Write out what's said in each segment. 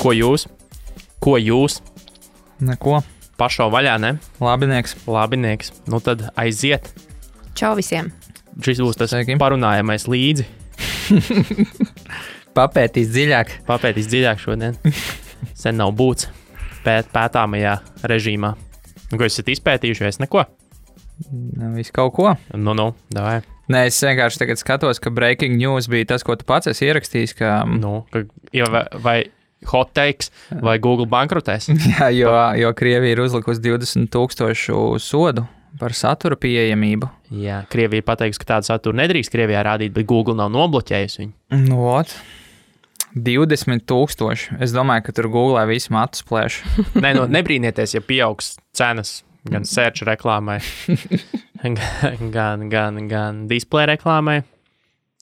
Ko jūs? Ko jūs? Neko. Pašo vaļā, ne? Labinieks. Labinieks. Nu tad aiziet. Čau visiem! Šis būs tas Sveiki. parunājamais līdzi. Papētīs dziļāk. Papētīs dziļāk šodien. Sen nav būts pēt, pētāmajā režīmā. Nu, ko esat izpētījuši? Es neko. Nu, Viss kaut ko. Nu, nu, davai. Nē, es vienkārši tagad skatos, ka breaking news bija tas, ko tu pats esi ierakstījis. Ka, Nu, ka, ja, vai, vai hot takes, vai Google bankrotēs? jā, jo, jo Krievija ir uzlikusi 20,000 sodu par satura pieejamību. Jā, Krievija pateiks, ka tādu saturu nedrīkst Krievijā rādīt, bet Google nav nobloķējusi viņu. Nu, ot. 20,000. Es domāju, ka tur Google visu matu splēš. Nē, nu, nebrīnieties, ja pieaugs cenas gan search reklāmai, gan, gan, gan display reklāmai.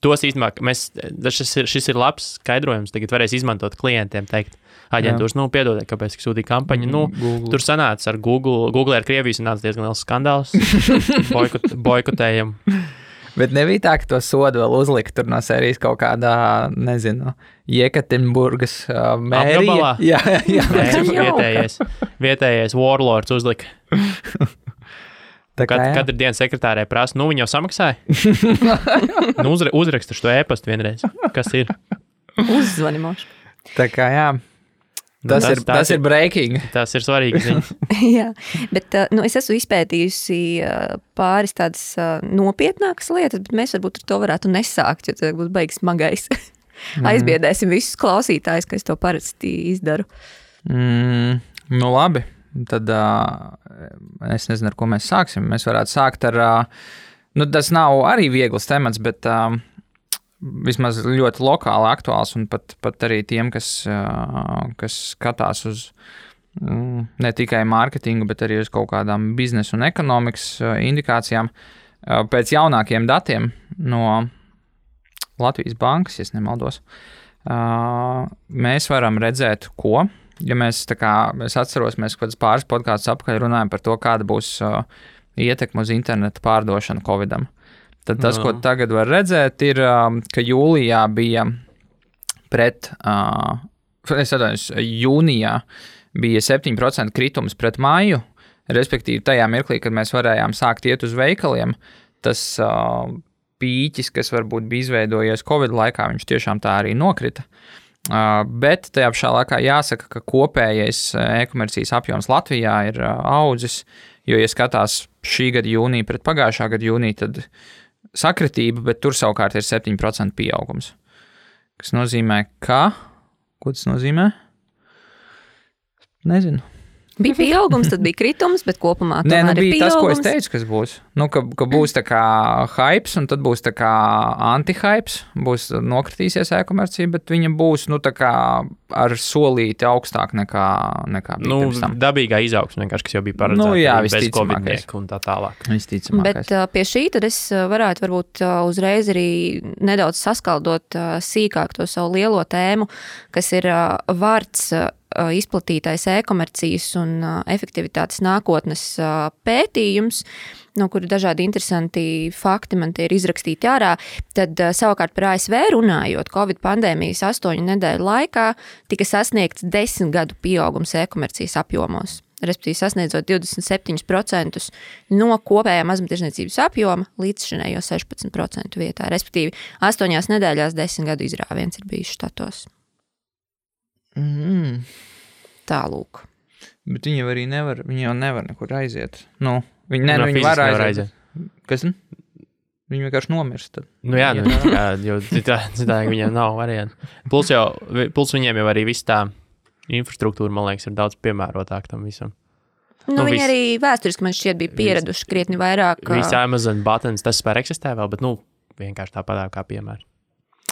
Tos īstenībā mēs, šis ir, šis ir labs skaidrojums. Tagad varēs izmantot klientiem, teikt, aģentūras, nu, piedodiet, kāpēc sūtīja kampaņu. Nu, Google. tur sanāca ar Google, Google ar Krieviju sanāca diezgan liels skandāls. Boikot, boikotējam. Bet nebija tā, ka to sodu vēl uzlika tur no sērijas kaut kādā, nezinu, Jekaterinburgas uh. Apgabalā? Jā, jā. Jauka. vietējais, vietējais warlords uzlika. Tā kā, Kad, katru dienu sekretārē prasa, nu, viņi jau samaksāja. nu, uzra, uzrakstu šo e-pastu vienreiz. Kas ir? Uzzvanimoši. tā kā jā. Tas, Nu, tas, ir, tas ir breaking. Tas ir svarīgi. Jā, bet uh, nu, es esmu izpētījusi uh, pāris tādas uh, nopietnākas lietas, bet mēs varbūt ar to varētu nesākt, jo tas būs beigas smagais. Aizbiedēsim visus klausītājus, ka es to parasti izdaru. Mm, nu, labi. Tad uh, es nezinu, ar ko mēs sāksim. Mēs varētu sākt ar. Uh, nu, tas nav arī viegls temats, bet uh, vismaz ļoti lokāli aktuāls. Un pat, pat arī tiem, kas, uh, kas skatās uz mm, ne tikai mārketingu, bet arī uz kaut kādām biznesa un ekonomikas uh, indikācijām. Uh, pēc jaunākiem datiem no Latvijas bankas, ja nemaldos, uh, mēs varam redzēt, ko. Ja mēs, tā kā, es atceros, mēs kaut kādus pāris podkāstus apakaļ runājam par to, kāda būs uh, ietekme uz internetu pārdošanu Covidam. Tad tas, Jā. ko tagad var redzēt, ir, um, ka jūlijā bija pret, uh, es atvainojos, jūnijā bija 7% kritums pret māju, respektīvi tajā mirklī, kad mēs varējām sākt iet uz veikaliem, tas uh, pīķis, kas varbūt bija izveidojies Covid laikā, viņš tiešām tā arī nokrita. Uh, bet tajā pašā laikā jāsaka, ka kopējais e-komercijas apjoms Latvijā ir audzis. Jo, ja skatās šī gada jūnija pret pagājušā gada jūniju, tad sakritība, bet tur savukārt ir 7% pieaugums. Tas nozīmē, ka. Ko tas nozīmē? Nezinu. Bija pieaugums, tad bija kritums, bet kopumā Nē, nu bija tas, ko es pieaugums. teicu, kas būs. Nu, ka, ka būs tā kā hype, un tad būs tā kā anti-hype, būs nokritīsies e-komercija, bet viņa būs nu, ar solīti augstāk nekā, nekā bija nu, dabīgā izaugsme, kas jau bija paredzēta. Nu, jā, visticamākais. un tā tālāk. Visticamākais. Bet uh, pie šī tad es uh, varētu varbūt uh, uzreiz arī nedaudz saskaldot sīkāk to savu lielo tēmu, kas ir vārds izplatītais e-komercijas un efektivitātes nākotnes pētījums, no kura dažādi interesanti fakti man te ir izrakstīti ārā. Tad savukārt par ASV runājot, Covid pandēmijas astoņu nedēļu laikā tika sasniegts desmit gadu pieaugums e-komercijas apjomos respektīvi sasniedzot 27% no kopējā mazumtirdzniecības apjoma līdz šinējo 16% vietā. Respektīvi, astoņās nedēļās desmit gadu izrāviens ir bijis štatos. Mm. Tālūk. Bet viņi jau arī nevar, viņi jau nevar nekur aiziet. Nu, viņi, ne, No nu, viņi fiziski var nevar aiziet. Kas? n? Viņi vienkārši nomirst. Tad. Nu, jā, nu, jā, jo citādi citā, viņiem nav variantu. Plus, jau, plus viņiem jau arī viss tā infrastruktūra, man liekas, ir daudz piemērotāka tam visam. Nu, Nu, viņi viss- arī vēsturiski man šķiet bija pieraduši krietni vairāk. Visi Amazon buttons, tas spēr eksistē vēl, bet, nu, vienkārši tāpat kā piemēra.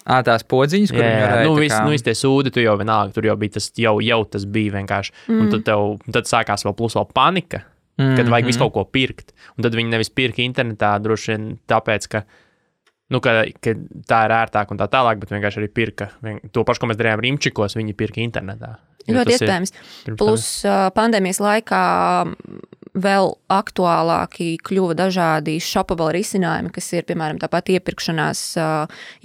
Ā, tās podziņas, kur Jā, viņi jā, varēja. nu, viss, kā- nu, tie sūdi, tu jau vienalga, tur jau bija tas, jau, jau tas bija vienkārši. Mm. Un tad, tev, tad sākās vēl plus vēl panika, mm -hmm. kad vajag visu kaut ko pirkt. Un tad viņi nevis pirka internetā, droši vien tāpēc, ka, nu, ka, ka tā ir ērtāk un tā tālāk, bet vienkārši arī pirka. Vien, to pašu, ko mēs darījām Rimčikos, viņi pirka internetā. Ļoti ir iespējams. Plus pandēmijas laikā vēl aktuālāki kļuva dažādi shoppable risinājumi, kas ir piemēram tāpat iepirkšanās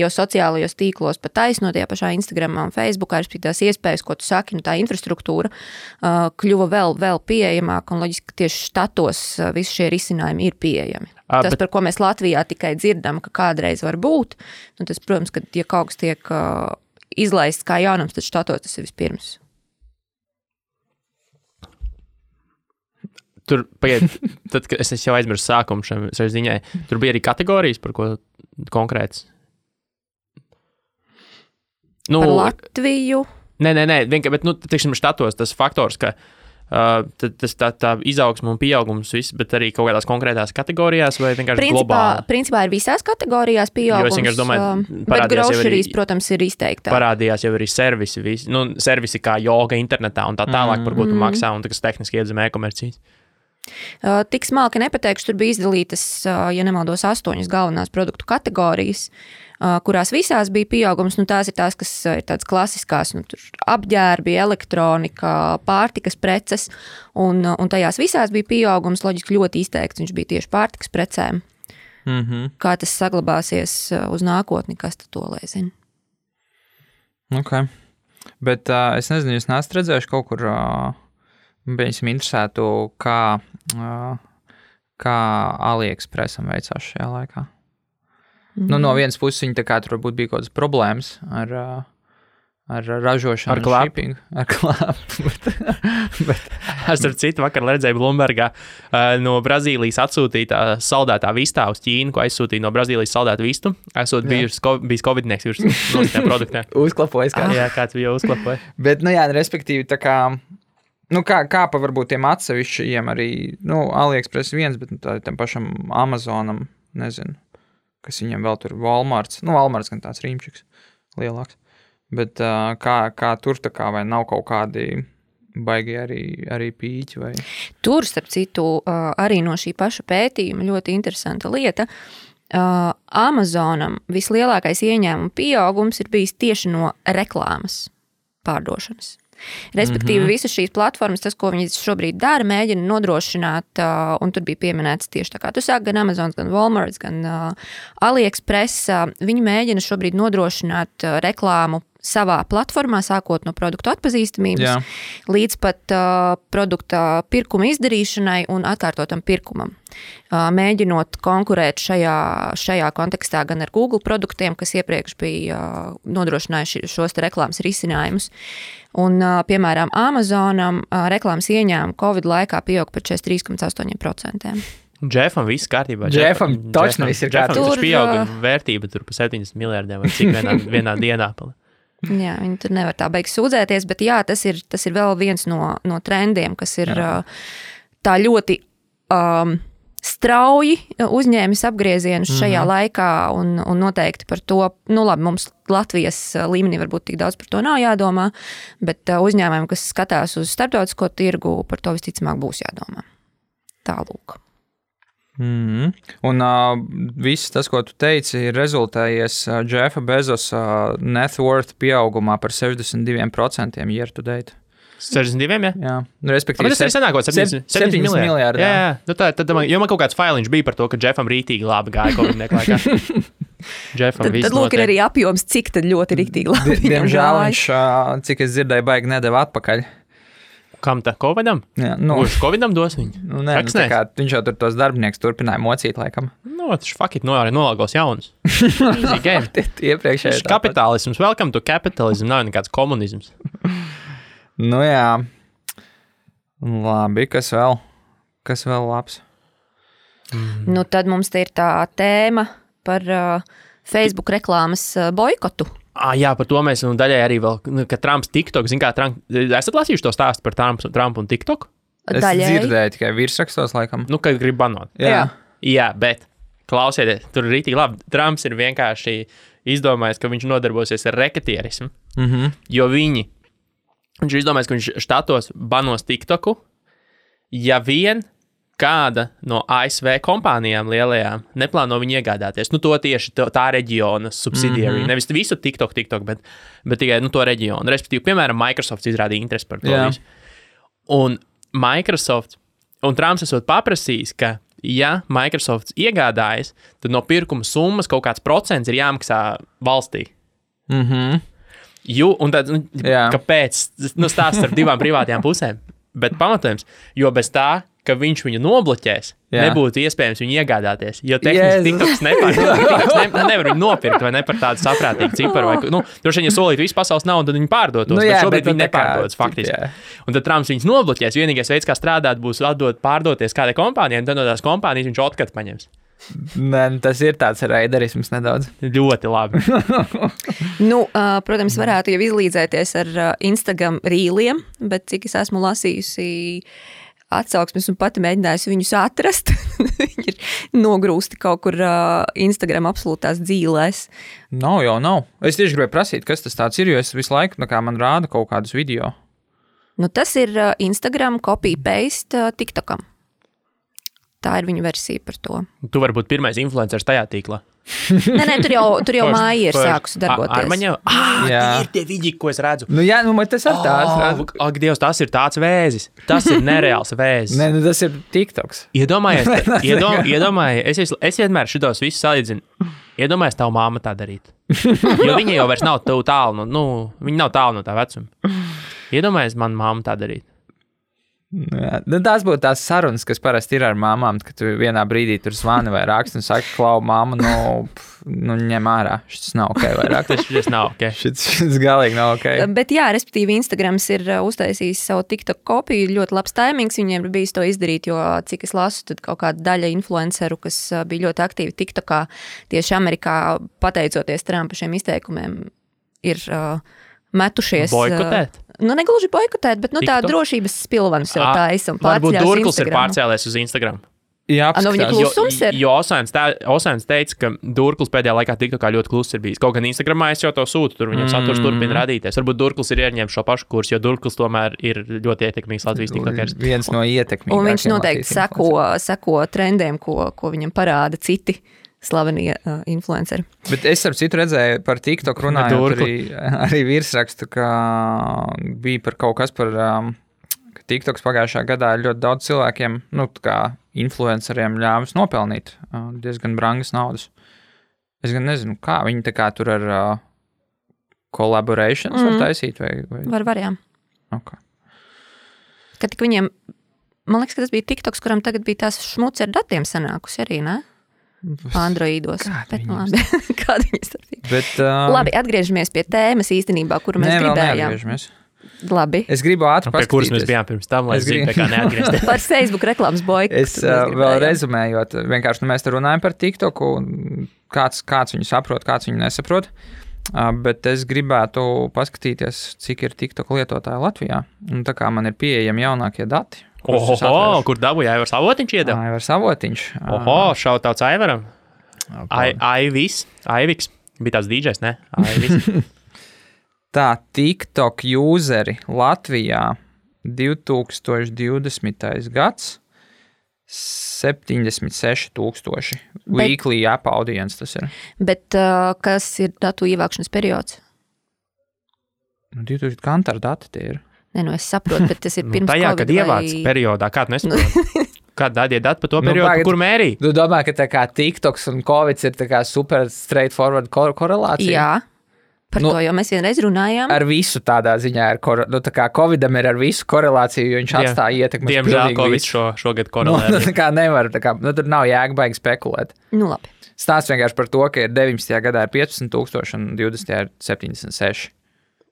jau sociālajos tīklos, pat taisnot tajā pašā Instagram un Facebook, arī tās iespējas, ko tu saki, nu, tā infrastruktūra kļuva vēl, vēl pieejamāka un loģiski, tieši štatos visi šie risinājumi ir pieejami. À, tas, bet... par ko mēs Latvijā tikai dzirdam, ka kādreiz var būt, nu, tas, protams, ka ja kaut kas tiek izlaists kā jaunums, tad štatos tas ir vispirms. Tur, pagaid, tad, kad es jau aizmirsu sākumu šai, šai ziņai, tur bija arī kategorijas, par ko konkrēts. Nu, par Latviju. Nē, nē, nē vienkārši, bet, nu, tiksim, štatos tas faktors, ka uh, tas tā, tā izaugsme un pieaugums, viss, bet arī kaut kādās konkrētās kategorijās, vai vienkārši principā, globāli? Principā ir visās kategorijās pieaugums. Jo es vienkārši domāju, um, bet grošerīs, protams, ir izteikti. Parādījās jau arī servisi, visi, nu, servisi kā joga internetā un tā tālāk, mm. par ko tu mm. maksā, un tas tehniski iedzemē e-komercijas. Tik smalki nepateikšu, tur bija izdalītas, ja nemaldos, astoņas galvenās produktu kategorijas, kurās visās bija pieaugums. Nu, tās ir tās, kas ir tādas klasiskās, nu, apģērbi, elektronika, pārtikas preces, un, un tajās visās bija pieaugums. Loģiski ļoti izteikts, viņš bija tieši pārtikas precēm. Mm -hmm. Kā tas saglabāsies uz nākotni, kas to lai zina? Okay. Bet uh, es nezinu, jūs neesat redzējuši kaut kur. Uh Viņam interesētu, kā, kā AliExpressam veicās šajā laikā. Mm. Nu, no vienas puses, viņi kā, tur varbūt bija kaut kādas problēmas ar, ar ražošanu, ar klāpu. Ar bet. es ar citu vakar redzēju Bloombergā no Brazīlijas atsūtītā saldētā vistā uz Ķīnu, ko aizsūtīja no Brazīlijas saldētu vistu. Esot bijis, bijis Covid-19 virs produktiem. Uzklapojis kā. Jā, kāds bija uzklapojis. bet, nu jā, respektīvi, tā kā Nu, kā, kā pa varbūt tiem atsevišķiem arī, nu, AliExpress viens, bet nu, tam pašam Amazonam, nezinu, kas viņam vēl tur Walmarts, nu, Walmarts gan tāds rīmčiks lielāks, bet uh, kā, kā tur tā kā vai nav kaut kādi baigi arī, arī pīķi. Vai... Tur, starp citu, arī no šī paša pētījuma ļoti interesanta lieta. Amazonam vislielākais ieņēmuma pieaugums ir bijis tieši no reklāmas pārdošanas. Respektīvi, mm -hmm. visas šīs platformas, tas, ko viņi šobrīd dara, mēģina nodrošināt, un tur bija pieminēts tieši tā kā tu sāki, gan Amazon, gan Walmart, gan AliExpress. Viņi mēģina šobrīd nodrošināt reklāmu savā platformā, sākot no produktu atpazīstamības Jā. līdz pat uh, produkta pirkuma izdarīšanai un atkārtotam pirkumam. Uh, mēģinot konkurēt šajā, šajā kontekstā gan ar Google produktiem, kas iepriekš bija uh, nodrošinājuši šos reklāmas risinājumus. Un, piemēram, Amazonam reklāmas ieņēmumi Covid laikā pieauga par 43,8%. Džefam viss kārtībā. Džefam točno viss ir kārtībā. Tur pieauga vērtība tur pa 70 miljardiem vai cik vienā, vienā dienā. Jā, viņi tur nevar tā beigts sūdzēties, bet jā, tas ir, tas ir vēl viens no, no trendiem, kas ir jā. tā ļoti um, strauji uzņēmis apgriezienus šajā mm -hmm. laikā, un, un noteikti par to, nu, labi, mums Latvijas līmenī varbūt tik daudz par to nav jādomā, bet uzņēmumiem, kas skatās uz starptautisko tirgu, par to visticamāk būs jādomā. Tālūk. Mm -hmm. Un uh, viss tas, ko tu teici, ir rezultējies Jeffa Bezosa uh, net worth pieaugumā par 62% year to date. 62, ja? Jā, nu, respektīvi. Bet tas ir senākot 7, 7, 7 miljardi. miljardi. Jā, jā. Nu, tā, tad, man, jo man kaut kāds failiņš bija par to, ka Jeffam rītīgi labi gāja kaut kādā laikā. Jeffam tad, tad lūk, ir arī apjoms, cik ļoti rītīgi labi. Diemžēl viņš, cik es dzirdēju, baigi nedēva atpakaļ. Kam tā Covidam? Jā, nu, Kurš Covidam dos viņu? Nu, nē, nu, kā, viņš jau tur tos darbinieks turpināja mocīt, laikam. Nu, tas fakti no arī nolagos jaunus. Iepriekšējais. Kapitālisms, welcome to capitalism, nav nekāds komunisms. nu jā. Labi, kas vēl? Kas vēl labs? Mm. Nu, tad mums ir tā tēma par uh, Facebook reklāmas uh, boikotu. Ah, jā, par to mēs nu, daļai arī vēl, nu, ka Trumps TikTok, zin kā, Trump, esat lasījuši to stāstu par Trump, Trump un TikTok? Es daļai. dzirdēju tikai virsrakstos, laikam. Nu, kad grib banot. Jā. jā. jā, bet klausieties, tur ir rītīgi labi. Trumps ir vienkārši izdomājis, ka viņš nodarbosies ar reketierismu, mm -hmm. jo viņi, viņš ir izdomājis, ka viņš štatos banos TikToku, ja vien kāda no ASV kompānijām lielajām neplāno viņu iegādāties. Nu, to tieši to, tā reģiona subsidiārija. Mm -hmm. Nevis visu TikTok, TikTok bet, bet tikai nu, to reģionu. Respektīvi, piemēram, Microsoft izrādīja interesi par to. Yeah. Visu. Un Microsoft un Trumps esot paprasījis, ka, ja Microsoft iegādājas, tad no pirkuma summas kaut kāds procents ir jāmaksā valstī. Mm -hmm. Ju, un tad, nu, Jā. kāpēc? Nu, stāsts ar divām privātajām pusēm. Bet pamatojums, jo bez tā, ka viņš viņu nobloķēs, Jā. nebūtu iespējams viņu iegādāties. Jo tehniski TikToks nepār, TikToks ne, nevar viņu nopirkt vai ne par tādu saprātīgu ciparu. Vai, nu, droši vien, ja solītu visu pasaules naudu, tad viņi pārdotos. Nu jā, šobrīd nu viņi nepārdodas faktiski. jā. Un tad Trumps viņus nobloķēs. Vienīgais veids, kā strādāt, būs atdot, pārdoties kādai kompānijai, un tad no tās kompānijas viņš otrkārt paņems. Nē, nu, tas ir tāds raiderisms nedaudz. Ļoti labi. Nu, protams, varētu jau izlīdzēties ar Instagram rīliem, bet cik es esmu lasījusi atsauksmes un pati mēģinājusi viņus atrast, viņi ir nogrūsti kaut kur uh, Instagram absolūtās dzīvēs. Nav jau nav. Es tieši gribēju prasīt, kas tas ir, jo es visu laiku, nu, kā man rāda kaut kādus video. Nu, tas ir uh, Instagram copy-paste uh, TikTokam. Tā ir viņa versija par to. Tu vari būt pirmais influenceris tajā tīklā. Nē, nē, tur jau, tur jau māja ir sākusi darboties. Ar man jau, ah, Jā. ir tie vidi, ko es redzu. Nu, jā, nu, tas ir tāds. Oh, ak, Dievs, tas ir tāds vēzis. Tas ir nereāls vēzis. Nē, nu, tas ir TikToks. Iedomājies, iedom, iedomājies es, es, vienmēr šitos visus salīdzinu. Iedomājies, tavu māmu tā darīt. Jo viņa jau vairs nav tālu, no, nu, viņa nav tālu no tā vecuma. Iedomājies, man māmu tā darīt. Jā, nu, tās būtu tās sarunas, kas parasti ir ar māmām, kad tu vienā brīdī tur zvani vai raksti un saki, klau, māma, nu, pf, nu ņem ārā. Šis nav ok, vairāk. Tas, tas nav ok. Šis, šis galīgi nav ok. Bet, jā, respektīvi, Instagrams ir uh, uztaisījis savu TikTok kopiju. Ļoti labs taimings viņiem ir bijis to izdarīt, jo, cik es lasu, tad kaut kāda daļa influenceru, kas uh, bija ļoti aktīvi TikTokā, tieši Amerikā, pateicoties Trumpa šiem izteikumiem, ir uh, metušies. uh, Boikotēt? Nu, negluži boikotēt, bet nu, tā TikTok? drošības spilvens jau Ā, taisa un Varbūt Durklis ir pārcēlējis uz Instagram. Jā, A, nu, viņa Klusums ir? Jo tā, Osēns teica, ka Durklis pēdējā laikā TikTokā ļoti kluss ir bijis. Kaut gan Instagramā es jau to sūtu, tur viņam saturs Mm. turpina radīties. Varbūt Durklis ir ieņēmis šo pašu kursu, jo Durklis tomēr ir ļoti ietekmīgs Latvijas TikTokers. viens no ietekmīgākajiem. Un viņš noteikti seko, seko trendiem, ko, ko viņam parāda citi slavenie uh, influenceri. Bet es ar citu redzēju par TikTok runājot arī, arī virsrakstu, ka bija par kaut kas par, um, ka TikToks pagājušā gadā ļoti daudz cilvēkiem, nu, tā kā influenceriem ļāvis nopelnīt uh, diezgan brangas naudas. Es gan nezinu, kā viņi tā kā tur ar uh, collaborations mm. var taisīt vai, vai... Var varējām. Okay. Ka tik viņiem, man liekas, ka tas bija TikToks, kuram tagad bija tās šmuci ar datiem sanākusi arī, ne? Androidos. Kāda Bet, nu, viņiem labi. Kāda viņas starpība? Bet, uh, Labi, atgriežamies pie tēmas īstenībā, kuru mēs vēl gribējām. Labi. Es gribu ātri Pie kuras mēs bijām pirms tam, lai Es gribu- kā neatgriezties. Par Facebook reklāmas boiku. Es uh, vēl rezumējot, vienkārši nu, mēs te runājam par TikToku, un kāds, kāds viņu saprot, kāds viņu nesaprot. Uh, bet es gribētu paskatīties, cik ir TikTok lietotāji Latvijā. Un tā kā man ir pieejami jaunākie dati, Oho, atvēršu. kur dabūja Aivars Avotiņš iedeva? Aivars Avotiņš. Oho, šautauts Aivaram. Ai- Aivis, Aiviks. Bija tāds dīdžers, ne? Aivis. Tā, TikTok useri Latvijā 2020. gads 76,000. Weekly app audience tas ir. Bet uh, kas ir datu ievākšanas periods? Nu, 2000 kantāra dati tie ir. Nē, nu es saprotu, bet tas ir Nu, pirms tajā, Covid kad ievāc vai... periodā, kādu nesaprotu. Kāda dādie dati par to Nu, periodu, pagad- kur mērī? Tu domā, ka tā kā TikToks un Covid ir tā kā super straightforward kor korelācija? Jā, par Nu, nu, to jau mēs vienreiz runājām. Ar visu tādā ziņā ir, kor... nu, tā kā Covidam ir ar visu korelāciju, jo viņš Jā. atstāja ietekmi. Diemžēl Covid šo, šogad Nu, korelē. nu, tā kā nevar, tā kā, nu, tur nav jēga baigi spekulēt. Nu, labi. Stāsts vienkārši par to, ka ir 19. gadā ir 15,000 un 20. ir 76.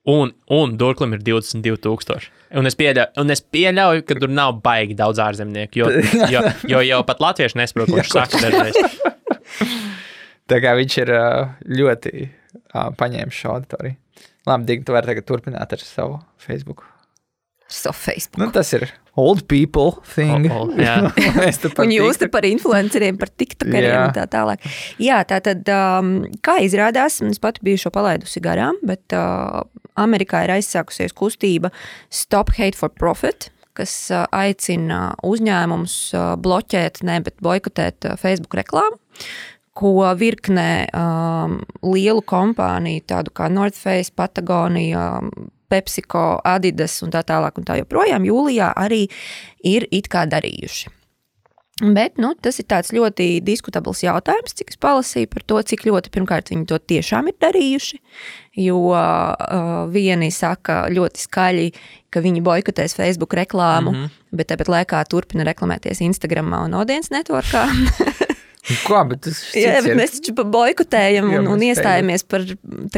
Un, un Durklim ir 22,000. Un es, pieļauju, un es pieļauju, ka tur nav baigi daudz ārzemnieku. Jo, jo, jo jau pat latvieši nesaprot, ko viņš saka dažreiz. Tā kā viņš ir ļoti paņēmis šo auditoriju. Labi, Dig, tu vari tagad turpināt ar savu Facebook. Ar savu Facebook. Nu, tas ir old people thing. O, o, jā. Un jūs te par influenceriem, par tiktokeriem un tā tālāk. Jā, tā tad, um, kā izrādās, es pati biju šo palaidusi garām, bet uh, Amerikā ir aizsākusies kustība Stop Hate for Profit, kas uh, aicina uzņēmumus uh, bloķēt, ne, bet boikotēt uh, Facebook reklāmu. Ko virknē um, lielu kompāniju, tādu kā North Face, Patagonija, um, PepsiCo, Adidas un tā tālāk un tā joprojām jūlijā arī ir it kā darījuši. Bet nu, tas ir ļoti diskutabls jautājums, cik es palasīju par to, cik ļoti pirmkārt viņi to tiešām ir darījuši. Jo uh, vieni saka ļoti skaļi, ka viņi boikotēs Facebook reklāmu, mm -hmm. bet tāpat laikā turpina reklamēties Instagram un Audience networkā. Ko, bet tas Jā, bet mēs taču boikotējam un, un iestājāmies par,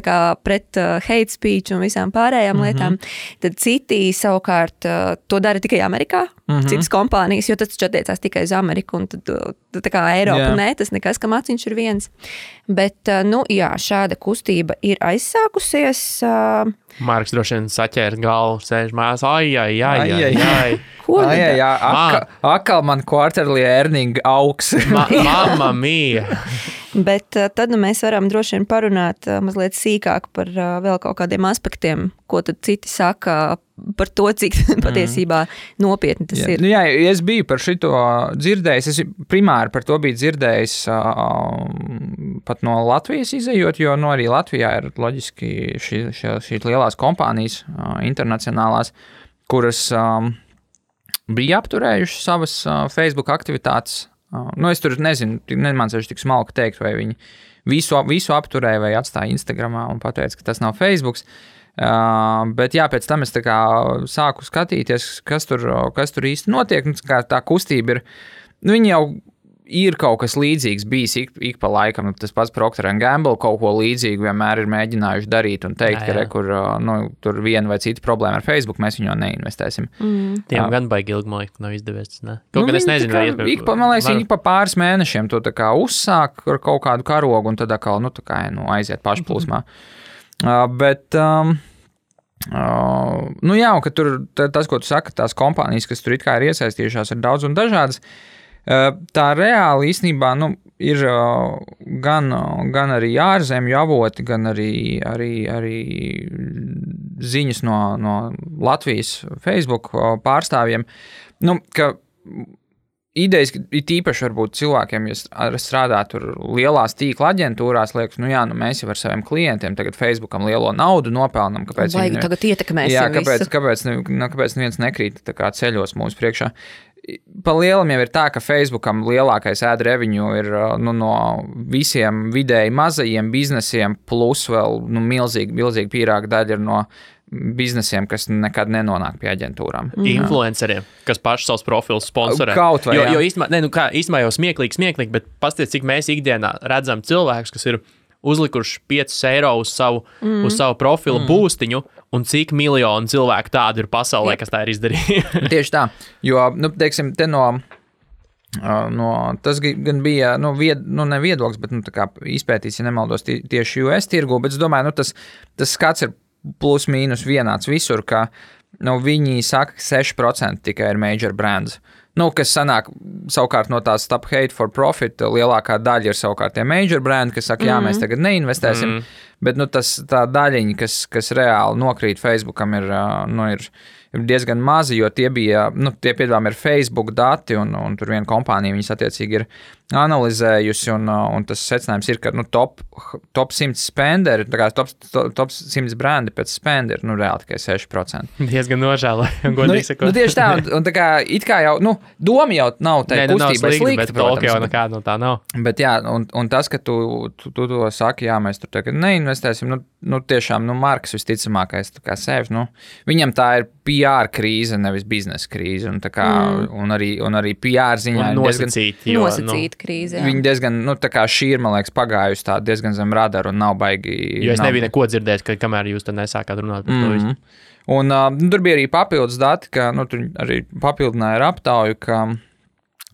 kā, pret uh, hate speech un visām pārējām mm -hmm. lietām. Tad citi savukārt uh, to dara tikai Amerikā. Mm -hmm. Citas kompānijas, jo tas taču attiecās tikai uz Ameriku, un tad, uh, tā kā Eiropa yeah. nē, tas nekas, kam aciņš ir viens. Bet, uh, nu, jā, šāda kustība ir aizsākusies. Uh, Marks droši vien saķēra galvu, sēž mājās, ai, ai, ai, ai, ai. ai. Ko ai, ai, ai, aka, akal man quarterly earning augs. Ma, mamma mia! Bet uh, tad nu, mēs varam droši vien parunāt uh, mazliet sīkāk par uh, vēl kaut kādiem aspektiem, ko citi saka par to, cik mm. patiesībā nopietni tas jā. ir. Nu, jā, es biju par šo dzirdējis. Es primāri par to biju dzirdējis uh, pat no Latvijas izējot, jo nu, arī Latvijā ir loģiski šī, šī, šīs lielās kompānijas, uh, internacionālās, kuras um, bija apturējušas savas uh, Facebook aktivitātes Nu, es tur nezinu, nemācīšu tik smalki teikt, vai viņi visu, visu apturēja vai atstāja Instagram un pateica, ka tas nav Facebook. Uh, bet jā, pēc tam es sāku skatīties, kas tur, kas tur īsti notiek. Nu, tā kustība ir. Nu, viņi jau ir kaut kas līdzīgs bijis ik, ik pa laikam. Tas pats Procter Gamble kaut ko līdzīgu vienmēr ir mēģinājuši darīt un teikt, jā, jā. ka re, kur nu, tur viena vai cita problēma ar Facebook, mēs viņu neinvestēsim. Mm. Tiem gan baigi ilgi, man liekas, nav izdevies. Ne? Kaut nu, gan es nezinu, pa, man liekas, var... viņi pa pāris mēnešiem to uzsāk ar kaut kādu karogu un tad atkal nu, kā, nu, aiziet pašplūsmā. Mm -hmm. uh, bet. Um, Uh, nu jā, un tur tas, ko tu saki, tās kompānijas, kas tur ir iesaistījušās, ir daudz un dažādas. Uh, Tā reāli īstenībā nu, ir gan, gan arī ārzemju avoti, gan arī, arī, arī ziņas no, no Latvijas Facebook pārstāvjiem. Nu, Idejas, ir īpaši varbūt cilvēkiem, ja strādā tur lielās tīkla aģentūrās, liekas, nu jā, nu mēs jau ar saviem klientiem tagad Facebookam lielo naudu nopelnām. Kāpēc viņi tagad ietekmēs? Jā, kāpēc, kāpēc, ne, nu, kāpēc neviens nekrīt ceļos mūsu priekšā? Pa lielam jau ir tā, ka Facebookam lielākais ēda reviņu ir nu, no visiem vidēji mazajiem biznesiem, plus vēl nu, milzīgi, milzīgi pīrāga daļa ir no biznesiem, kas nekad nenonāk pie aģentūrām. Mm. Influenceriem, kas paši savus profilus sponsorē. Kaut vai. Jo, jo īstenībā, ne, nu kā, īstenībā jau smieklīgi, smieklīgi, bet paskatieties, cik mēs ikdienā redzam cilvēkus, kas ir uzlikuši 5 eiro uz savu, mm. uz savu profilu mm. būstiņu, un cik miljonu cilvēku tādu ir pasaulē, kas tā ir izdarījuši. Tieši tā, jo, nu, teiksim, te no. No, tas gan bija nu, vied, nu, ne viedoklis, bet nu, izpētīts, ja nemaldos, tieši US tirgu. Bet es domāju, nu, tas, tas skats ir plus mīnus vienāds visur, ka nu, viņi saka, ka 6% tikai ir major brands. Nu, kas sanāk savukārt no tās top hate for profit, lielākā daļa ir savukārt tie major brandi, kas saka, jā, mēs mhm. tagad neinvestēsim. Mm -hmm. Bet nu, tas, tā daļiņa, kas, kas reāli nokrīt Facebookam, ir, nu, ir, ir diezgan maza, jo tie bija, nu, tie piedāvājumi ir Facebook dati, un, un tur viena kompānija viņas attiecīgi ir analizējusi, un, un tas secinājums ir, ka nu, top, top 100 spenderi, tā kā top, top, top 100 brandi pēc spenderi, nu, reāli tikai 6%. Diezgan nožēlojami, godīgi nu, sakot. Nu, tieši tā, un, un tā kā it kā jau, nu, doma jau nav tā nu, kustība slikta, bet protams, jau nekāda no tā nav. Bet jā, un, un tas, ka tu, tu, tu to saki, jā, mēs tur tagad neinvestēsim, nu, nu tiešām, nu, Marks visticamākais, tā kā sevis, nu, viņam tā ir PR krīze, nevis biznesa krīze, un, kā, mm. un, arī, un arī PR ziņā un nosacīt, diezgan, jo, nosacīt nu, krīze. Jā. Viņi diezgan, nu, tā kā šī ir, man liekas, pagājusi tā diezgan zem radara un nav baigi. Jo es nav... nebiju neko dzirdējis, ka kamēr jūs to nesākāt runāt par mm -hmm. to visu. Un uh, nu, tur bija arī papildus dati, ka nu, tur arī papildināja ar aptauju, ka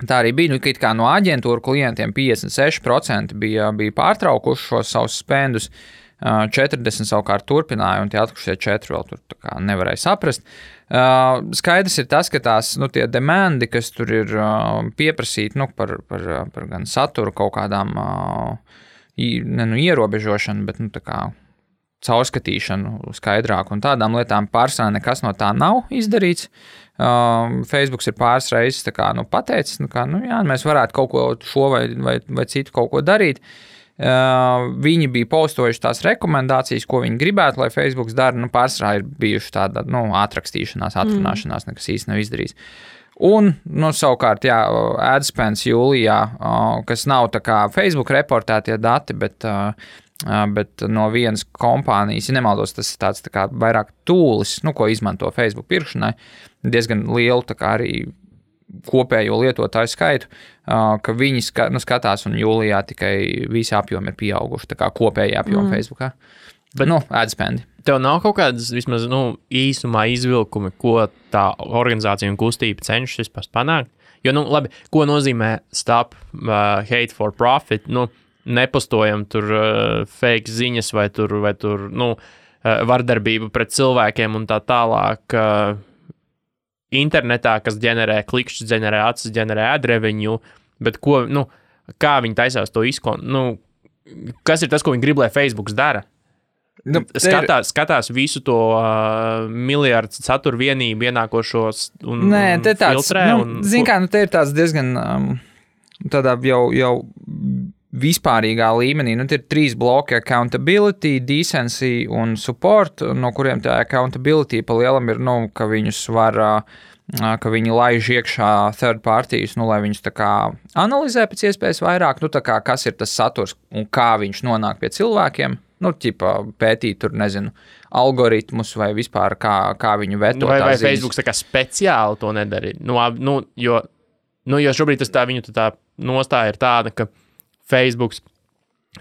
tā arī bija. Nu, kā no aģentūra klientiem 56% bija, bija pārtraukuši šos savus spendus. 40 savukārt turpināja, un tie atlikušie 4 vēl tur nevarēja saprast. Uh, skaidrs ir tas, ka tās nu, demandi, kas tur ir uh, pieprasīti nu, par, par, par gan saturu kaut kādām uh, ne, nu, ierobežošanu, bet nu, kā, caurskatīšanu skaidrāk un tādām lietām pārsvarā nekas no tā nav izdarīts. Uh, Facebook ir pāris reizes kā, nu, pateicis, nu, ka nu, jā, mēs varētu kaut ko šo vai, vai, vai citu kaut ko darīt. Uh, viņi bija postojuši tās rekomendācijas, ko viņi gribētu, lai Facebook dara. Nu, pārsvarā ir bijuši tāda nu, atrakstīšanās, atrunāšanās, mm. nekas īsti nav izdarījis. Un, nu, savukārt, jā, AdSpence jūlijā, kas nav tā kā Facebook reportētie dati, bet, bet no vienas kompānijas, ja nemaldos, tas ir tāds tā kā vairāk tūlis, nu, ko izmanto Facebook pirkšanai, diezgan lielu arī kopējo lietotāju skaitu, ka viņi ska, nu, skatās, un jūlijā tikai visi apjomi ir pieauguši. Tā kā kopējā apjoma mm. Facebookā. Bet, nu, AdSpendi. Tev nav kaut kādas vismaz nu, īsumā izvilkumi, ko tā organizācija un kustība cenšas vispār panākt. Jo, nu, labi, ko nozīmē stop uh, hate for profit? Nu, nepostojam tur uh, fake ziņas vai tur, vai tur nu, uh, vardarbību pret cilvēkiem un tā tālāk. Uh, internetā, kas ģenerē klikšķus, ģenerē acis, ģenerē adreviņu, bet ko, nu, kā viņi taisās to izkon, nu, kas ir tas, ko viņi grib, lai Facebook dara? Nu, skatās, ir... skatās visu to uh, miljardu satura vienību ienākošos un, Nē, un te tāds, filtrē. Nu, un, zin kā, nu, ir tāds diezgan um, jau, jau vispārīgā līmenī. Nu, ir trīs bloki - accountability, decency un support, no kuriem tā accountability pa lielam ir, nu, ka viņus var. Ka viņi laiž iekšā third parties, nu, lai viņus analizē pēc iespējas vairāk, nu, kā, kas ir tas saturs un kā viņš nonāk pie cilvēkiem. Nu, ķipa, pētīt, tur nezinu, algoritmus vai vispār kā, kā viņu veidot. Nu, vai vai Facebook speciāli to nedara? Nu, nu, jo, nu, jo šobrīd tas tā viņu tā nostāja ir tāda, ka Facebook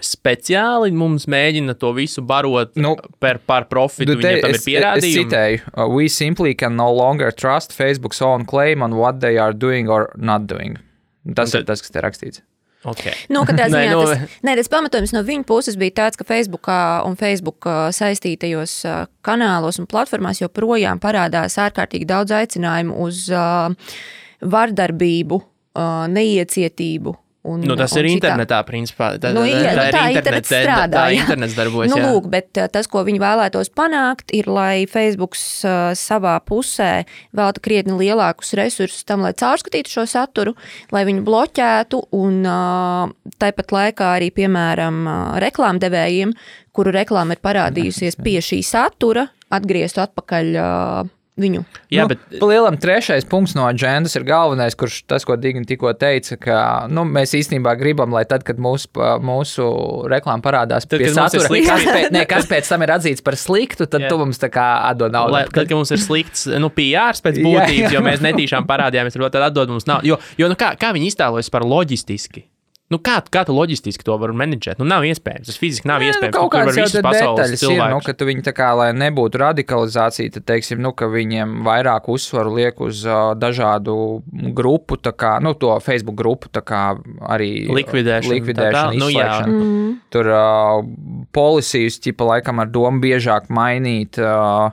speciāli mums mēģina to visu barot nu, par, par profitu. Nu, te, tam ir pierādījumi. Es citēju, uh, we simply can no longer trust Facebook's own claim on what they are doing or not doing. Tas tad, ir tas, kas te rakstīts. Okay. Nu, ziņā, nē, no... tas, nē, tas pamatojums no viņa puses bija tāds, ka Facebook un Facebook saistītajos kanālos un platformās joprojām parādās ārkārtīgi daudz aicinājumu uz uh, vardarbību, uh, neiecietību Un, nu, tas ir citā. internetā, principā. Tā, nu, jā, tā, tā, ir internets strādā. Tā, tā internets darbojas. nu, lūk, bet tas, ko viņi vēlētos panākt, ir, lai Facebook uh, savā pusē velta krietni lielākus resursus tam, lai caurskatītu šo saturu, lai viņu bloķētu un uh, tāpat laikā arī, piemēram, uh, reklāmdevējiem, kuru reklāma ir parādījusies pie šī satura, atgrieztu atpakaļ. Uh, viņu. Jā, nu, bet lielam trešais punkts no agendas ir galvenais, kurš tas, ko Digna tikko teica, ka nu, mēs īstenībā gribam, lai tad, kad mūsu, mūsu reklāma parādās tad, satura, kas, pēc, ne, kas pēc tam ir atzīts par sliktu, tad jā. tu mums tā kā atdod naudu. Lai, tad, kad mums ir slikts nu, PR pēc būtības, jo mēs netīšām parādījāmies, tad atdod mums naudu. Jo, jo nu, kā, kā viņi iztēlojas par loģistiski? Nu, kā, kā tu loģistiski to vari menedžēt? Nu, nav iespējams. Tas fiziski nav Nē, nu, iespējams. Nu, kaut kādas jau detaļas ir, nu, ka viņi tā kā, lai nebūtu radikalizācija, tad, teiksim, nu, ka viņiem vairāk uzsvaru liek uz uh, dažādu grupu, tā kā, nu, to Facebook grupu, tā kā arī likvidēšanu. likvidēšanu tā, tā. Nu, jā. Mm. Tur uh, policijas, ķipa, laikam ar domu biežāk mainīt. Uh,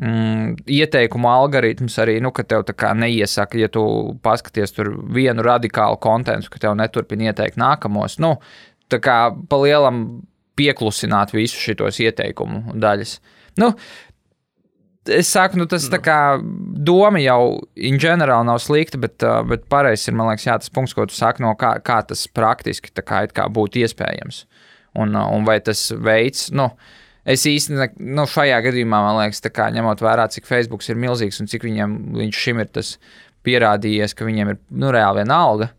mm, ieteikumu algoritms arī, nu, ka tev tā kā neiesaka, ja tu paskaties tur vienu radikālu kontekstu, ka tev neturpina ieteikt nākamos. Nu, tā kā pa lielam pieklusināt visu šitos ieteikumu daļas. Nu, Es saku, nu, tas tā kā doma jau in general nav slikta, bet, bet pareizs ir, man liekas, jā, tas punkts, ko tu saki, no kā, kā tas praktiski kā, kā būtu iespējams. Un, un vai tas veids, nu, uh, Es īstenībā, nu, šajā gadījumā, man liekas, kā, ņemot vērā, cik Facebook ir milzīgs un cik viņam viņš šim ir tas pierādījies, ka viņiem ir nu, reāli viena alga.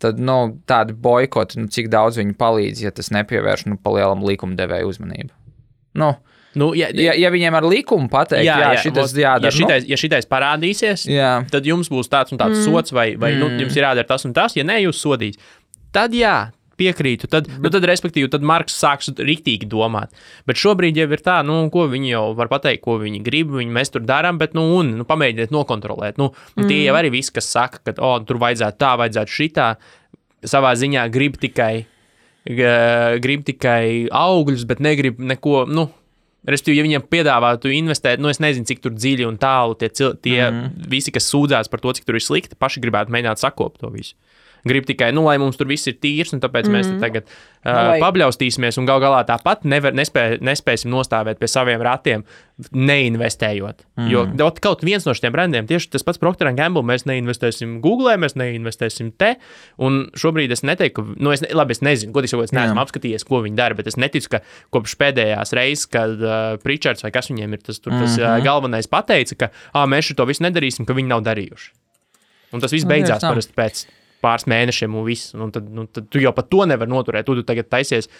Tad nu, tādi boikoti, nu, cik daudz viņi palīdz, ja tas nepievērš nu, palielam likumdevēju uzmanību. Nu, Nu, ja, ja, ja viņiem ar likumu pateikt, jā, jā, jā šitas jādara, ja šitais, nu? ja šitais parādīsies, jā. tad jums būs tāds un tāds mm. sots, vai, vai nu, mm. nu, jums ir jādara tas un tas, ja ne, jūs sodīs. Tad jā, piekrītu. Tad, bet, nu, tad, respektīvi, tad Marks sāks rīktīgi domāt. Bet šobrīd jau ir tā, nu, ko viņi jau var pateikt, ko viņi grib. Viņi mēs tur darām, bet, nu, un nu, pamēģiniet nokontrolēt. Nu, mm. Tie jau arī viss, kas saka, ka, oh, tur vajadzētu tā, vajadzētu šitā, savā ziņā grib tikai, grib tikai augļus, bet negrib neko. Nu, Respektīvi, ja viņiem piedāvātu investēt, nu, es nezinu, cik dziļi un tālu tie, tie mm. visi, kas sūdzās par to, cik tur ir slikti, paši gribētu mēģināt sakopt to visu. Grib tikai, nu, lai mums tur viss ir tīrs, un tāpēc mm. mēs tagad uh, vai... pabļaustīsimies, un gal galā tāpat nevar, nespē, nespēsim nostāvēt pie saviem ratiem, neinvestējot. Mm. Jo kaut viens no šiem brandiem, tieši tas pats Procter Gamble, mēs neinvestēsim Google, mēs neinvestēsim te, un šobrīd es neteiktu, ka, nu, es, ne, labi, es nezinu, godīgi sakot, es neesmu Jā. apskatījies, ko viņi dara, bet es neticu, ka kopš pēdējās reizes, kad uh, Pričards vai kas viņiem ir tas, tur, tas mm -hmm. uh, galvenais pateica, ka mēs šo visu nedarīsim, ka viņi nav darījuši. Un tas viss nu, beidzās parasti pēc pāris mēnešiem, un, viss, un tad, nu, tad tu jau pat to nevari noturēt. Tu, tu tagad taisies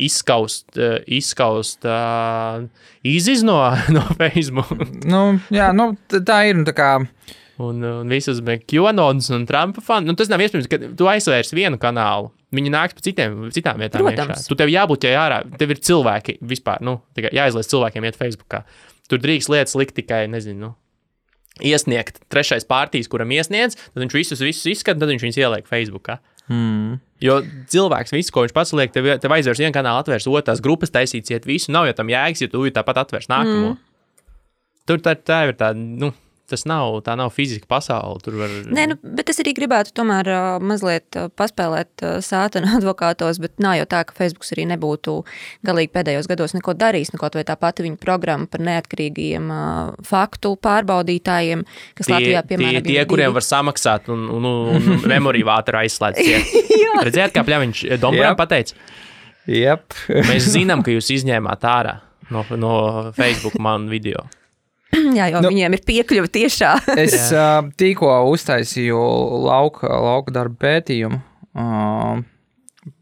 izskaust, eh, izskaust uh, iziz no, no Facebook. nu, jā, nu, tā ir. Tā kā... Un, un visas QAnons un Trumpa fani. Nu, tas nav iespējams, ka tu aizvērsi vienu kanālu. Viņi nāks pa citiem, citām vietām. Protams. Iekšā. Tu tev jābūt jau ārā. Tev ir cilvēki vispār. Nu, jāizliedz cilvēkiem iet Facebookā. Tur drīkst lietas likt tikai, nezinu, nu, iesniegt trešais pārtīs, kuram iesniedz, tad viņš visus, visus izskata, tad viņš viņus ieliek Facebook. Mm. Jo cilvēks visu, ko viņš pats liek, tev, tev aizvērs vienu kanālu, atvērs otras grupas, taisīt iet visu, nav jau tam jēgas, ja tu tāpat atvērs nākamo. Mm. Tur tā, tā ir tāda, nu, tas nav, tā nav fizika pasaule. Var... Nē, nu, bet es arī gribētu tomēr mazliet paspēlēt sātana advokātos, bet nav jau tā, ka Facebook arī nebūtu galīgi pēdējos gados neko darījis. Nu, kaut vai tā pati viņa programma par neatkarīgiem uh, faktu pārbaudītājiem, kas tie, Latvijā, piemēram, tie, tie kuriem var samaksāt un, un, un, un memoriju vātru aizslēgt. Redzējāt, kā pļaviņš Dombram pateica? Yep. Mēs zinām, ka jūs izņēmāt ārā no, no Facebook manu video. Jā, jo nu, viņiem ir piekļuve tiešā. es uh, tikko uztaisīju lauka, lauka darbu pētījumu. Uh,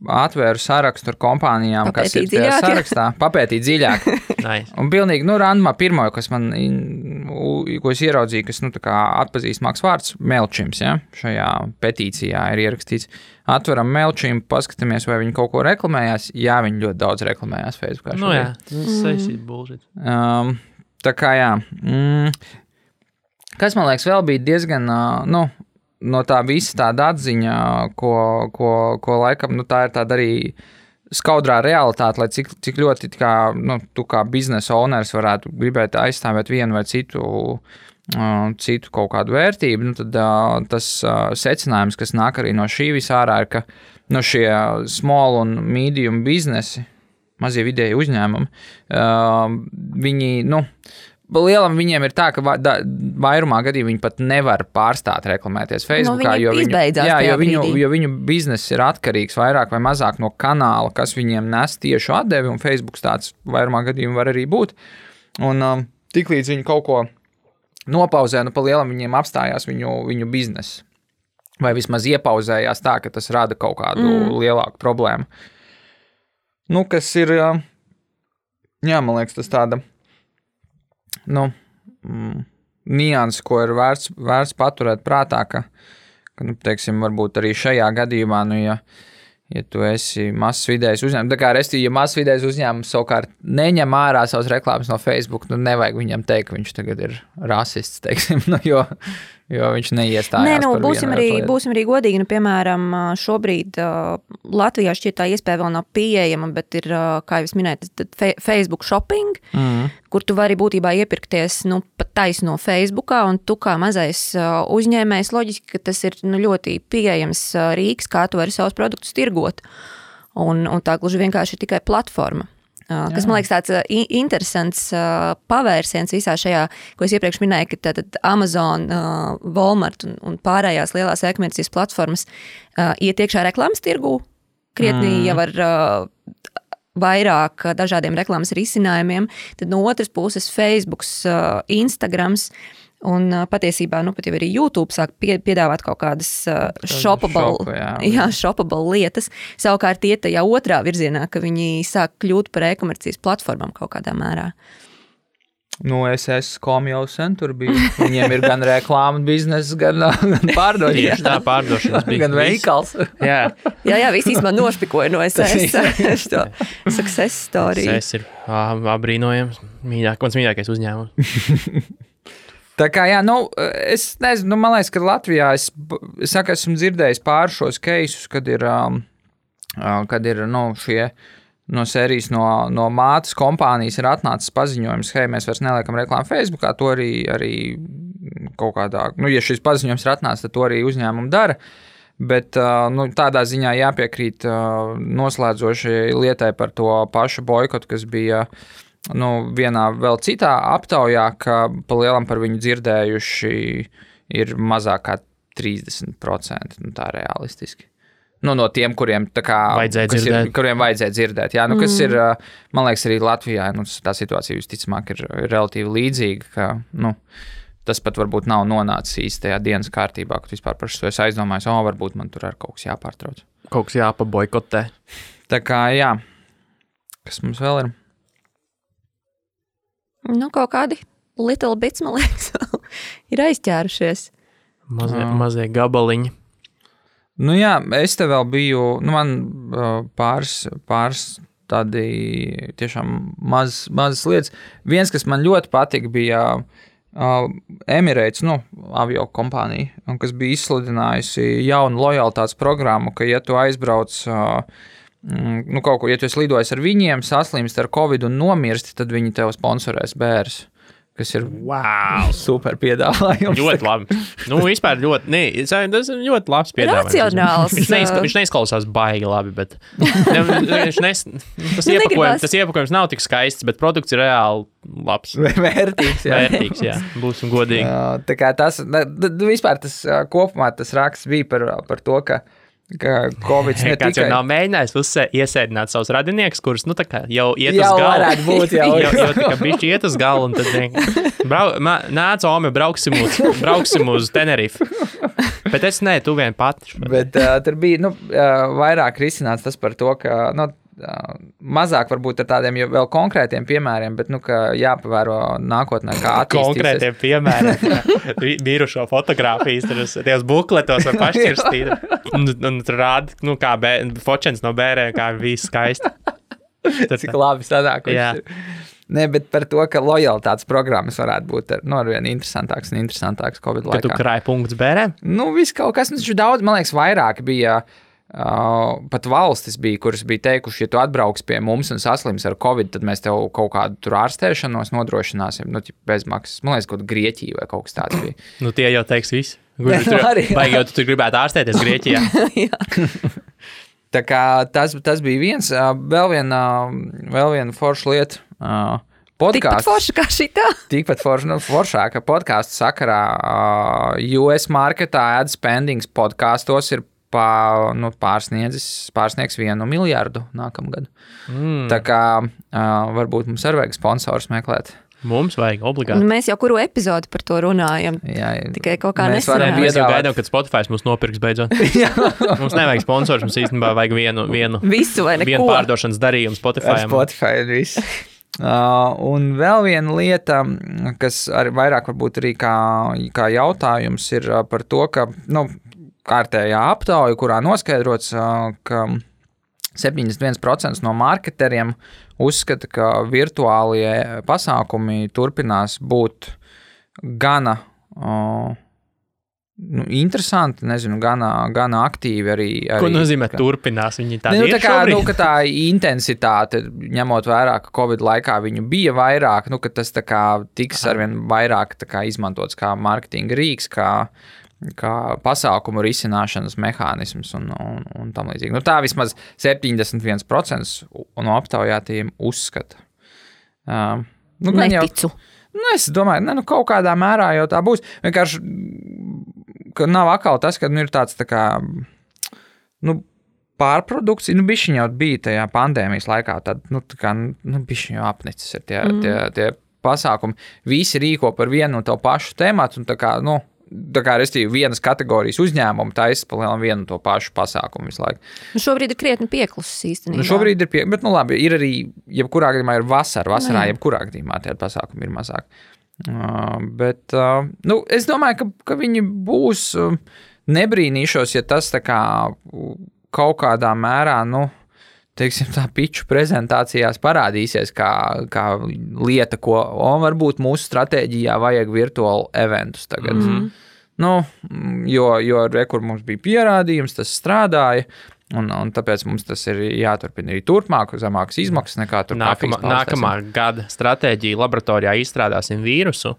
atvēru sarakstu ar kompānijām, Papētīt kas ir tajā dziļāk, sarakstā, papētīt dziļāk. nice. Un pilnīgi, nu, randumā pirmo, kas man, ko es ieraudzīju, kas, nu, tā kā atpazīstamāks vārds, Melčims, ja, šajā petīcijā ir ierakstīts. Atveram Melčim, paskatāmies, vai viņi kaut ko reklamējās. Jā, viņi ļoti daudz reklamējās Facebookā. Nu, jā, tas ir bullshit. Um, Tā kā jā. Mm. Kas man liekas, vēl bija diezgan. Nu, no tā visa tāda atziņa, ko, ko, ko laikam nu, tā ir tāda arī skaudrā realitāte, lai cik, cik ļoti kā, nu, tu kā biznesa owners varētu gribēt aizstāvēt vienu vai citu, uh, citu kaut kādu vērtību, nu, tad uh, tas uh, secinājums, kas nāk arī no šī visā ārā, ir, ka nu, šie small un medium biznesi, mazie vidēji uzņēmumi, uh, viņi, nu, Lielam viņiem ir tā, ka vairumā gadījumā viņi pat nevar pārstāt reklamēties Facebook. No jo, viņu, jā, jo, viņu, jo viņu bizness ir atkarīgs vairāk vai mazāk no kanāla, kas viņiem nes tiešu atdevi, un Facebook tāds vairumā gadījumā var arī būt. Un um, tiklīdz viņi kaut ko nopauzē, nu, pa lielam viņiem apstājās viņu, viņu biznesa. Vai vismaz iepauzējās tā, ka tas rada kaut kādu mm. lielāku problēmu. Nu, kas ir, jā, man liekas, tas tāda nu, mm, nianses, ko ir vērts, vērts paturēt prātā, ka, ka nu, teiksim, varbūt arī šajā gadījumā, nu, ja, ja tu esi mazs vidējs uzņēmums, tā kā restīvi, ja mazs vidējs uzņēmums savukārt neņem ārā savas reklāmas no Facebook, nu, nevajag viņam teikt, ka viņš tagad ir rasists, teiksim, nu, jo jo viņš neiestājās. Nē, nu, būsim, arī, lietu. būsim arī godīgi. Nu, piemēram, šobrīd uh, Latvijā šķiet tā iespēja vēl nav pieejama, bet ir, uh, kā jau minēju, fe Facebook shopping, mm. kur tu vari būtībā iepirkties nu, pat taisno Facebookā, un tu kā mazais uh, uzņēmējs, loģiski, ka tas ir nu, ļoti pieejams uh, rīks, kā tu vari savus produktus tirgot. Un, un tā gluži vienkārši ir tikai platforma. Kas man liekas tāds interesants pavērsiens visā šajā, ko es iepriekš minēju, ka tātad Amazon, Walmart un, un pārējās lielās e-komercijas platformas iet iekšā reklāmas tirgū, krietni mm. jau ar vairāk dažādiem reklāmas risinājumiem. Tad no otras puses Facebook, Instagrams. Un patiesībā, nu, pat jau arī YouTube sāk pie, piedāvāt kaut kādas uh, shoppable, šopu, jā. Jā, shoppable lietas. Savukārt, iet tajā otrā virzienā, ka viņi sāk kļūt par e-komercijas platformām kaut kādā mērā. Nu, es esmu jau sen tur bijis. Viņiem ir gan reklāmas biznesa, gan, gan pārdošana. tā pārdošanas bija. Gan veikals. jā, jā, jā visi īstenībā nošpikoja no SS. to success story. SS ir apbrīnojams. Mīļāk, mans mīļākais uzņēmums. Tā kā, jā, nu, es nezinu, nu, man liekas, ka Latvijā es, es saku, esmu dzirdējis pāris šos keisus, kad ir, um, kad ir nu, šie no sērijas no, no mātes kompānijas ir atnācis paziņojums, hei, mēs vairs neliekam reklāmu Facebookā. To arī, arī kaut kādā, nu, ja šis paziņojums ir atnācis, tad to arī uzņēmumi dara. Bet nu, tādā ziņā jāpiekrīt noslēdzošai lietai par to pašu boikotu, kas bija nu, vienā vēl citā aptaujā, ka pa lielam par viņu dzirdējuši ir mazāk kā 30%. Nu, tā realistiski. Nu, no tiem, kuriem, kā, vajadzēja dzirdēt. Ir, kuriem vajadzēja dzirdēt. Jā, nu, kas mm. ir, man liekas, arī Latvijā nu, tā situācija visticamāk ir relatīvi līdzīga. Ka, nu, tas pat varbūt nav nonācis īstajā dienas kārtībā, kad vispār par šo es aizdomājos, o, varbūt man tur ir kaut kas jāpārtrauc. Kaut kas jāpaboikotē. Tā kā, jā, kas mums vēl ir? Nu, kaut kādi little bits, man liekas, ir aizķērušies. Mazie, mazie gabaliņi. Nu, jā, es te vēl biju, nu, man pāris, pāris tādi tiešām maz, mazas lietas. Viens, kas man ļoti patika, bija uh, Emirates, nu, avio kompānija, kas bija izsludinājusi jaunu lojalitātes programmu, ka, ja tu aizbrauc uh, nu, kaut kur, ja tu esi lidojis ar viņiem, saslimst ar covid un nomirsti, tad viņi tev sponsorēs bērns kas ir wow. super piedāvājums. ļoti labi. Nu, vispār ļoti, ne, tas ir ļoti labs piedāvājums. Racionāls. Viņš, neizk, viņš neizklausās baigi labi, bet ne, viņš nes, tas, iepakojums, tas iepakojums nav tik skaists, bet produkts ir reāli labs. Vērtīgs, jā. Vērtīgs, jā. Būsim godīgi. Tā kā tas, vispār tas kopumā tas raksts bija par, par to, ka ka Covid ne tikai... jau nav mēģinājis uzsē, iesēdināt savus radiniekus, kurus nu, jau iet jau uz galu. Būt, jau jau, jau tā kā bišķi iet uz galu, un tad brau, nāc, Ome, brauksim uz, brauksim uz Tenerife. Bet es ne, tu vien pati. Bet uh, tur bija nu, uh, vairāk risināts tas par to, ka nu, mazāk varbūt ar tādiem vēl konkrētiem piemēriem, bet nu, jāpavēro nākotnē, kā attīstīsies. Konkrētiem piemēriem, bijušo fotografijas, tajos bukletos var pašķirstīt. Un, un tur rāda, nu, kā fočens no bērēm, kā viss skaisti. Tad, Cik labi sanākuši. Nē, bet par to, ka lojalitātes programmas varētu būt nu, ar vien interesantākas un interesantākas Covid laikā. Kad tu krāji punktus bērniem? Nu, viss kaut kas, nu, daudz, man liekas, vairāk bija. Uh, Uh, pat valstis bija, kuras bija teikuši, ja tu atbrauks pie mums un saslims ar covid, tad mēs tev kaut kādu ārstēšanos nodrošināsim, nu, bezmaksas. Man liekas, kaut kāda Grieķija vai kaut kas tāds bija. nu, tie jau teiks viss. Gluži, tur, arī, vai jau tu gribētu ārstēties Grieķijā? Tā kā tas, tas bija viens, vēl viena, vēl viena forša lieta. Podkāsts. Tikpat forša kā šī tā. Tikpat forša, nu, foršāka podkāstu sakarā. Uh, US marketā ad spendings podkāstos ir pā, nu, pārsniedzis, pārsniegs vienu miljardu nākamgad. Mm. Tā kā uh, varbūt mums arī vajag sponsors meklēt. Mums vajag obligāti. Nu, mēs jau kuru epizodi par to runājam. Jā, tikai kaut kā nesenā. Mēs jau gaidām, kad Spotify mums nopirks beidzot. mums nevajag sponsors, mums īstenībā vajag vienu, vienu, Visu vienu pārdošanas darījumu Spotify. Spotify ir viss. Uh, un vēl viena lieta, kas arī vairāk varbūt arī kā, kā jautājums, ir par to, ka nu, kārtējā aptauja, kurā noskaidrots, ka 71% no marketeriem uzskata, ka virtuālie pasākumi turpinās būt gana uh, nu, interesanti, nezinu, gana, gana aktīvi arī. arī Ko nozīmē ka, turpinās? Viņi tā nu, tā kā nu, tā intensitāte, ņemot vērā, ka Covid laikā viņu bija vairāk, nu, tas kā, tiks arvien vairāk kā, izmantots kā mārketinga rīks, kā kā pasākumu risināšanas mehānisms un, un, un tam līdzīgi. Nu, tā vismaz 71% no aptaujātajiem uzskata. Uh, nu, Neticu. Jau, nu, es domāju, ka nu, kaut kādā mērā jau tā būs. Vienkārši, nav atkal tas, ka nu, ir tāds tā kā. Nu, Pārprodukcija, nu, bija jau bija tajā pandēmijas laikā. Tad, nu, tā kā, nu, bija jau apnicis tie, mm. tie, tie pasākumi. Visi rīko par vienu un to pašu tēmatu, un tā kā, nu, Tā kā restīvi vienas kategorijas uzņēmumu taisa palielināt vienu to pašu pasākumu visu laiku. Nu šobrīd ir krietni pieklusis īstenībā. Nu šobrīd ir pieklusis, bet nu labi, ir arī, jebkurā gadījumā ir vasara, vasarā, Nē. jebkurā gadījumā tie pasākumi ir mazāk. Uh, bet uh, nu, es domāju, ka, ka viņi būs, uh, nebrīnīšos, ja tas kā, kaut kādā mērā, nu, teiksim, tā piču prezentācijās parādīsies kā, kā lieta, ko varbūt mūsu stratēģijā vajag virtuālu eventus tagad. Mm -hmm. Nu, jo, jo rekur mums bija pierādījums, tas strādāja. Un, un tāpēc mums tas ir jāturpina arī turpmāk, zemākas izmaksas nekā tur nākamā, nākamā gada stratēģija. Laboratorijā izstrādāsim vīrusu,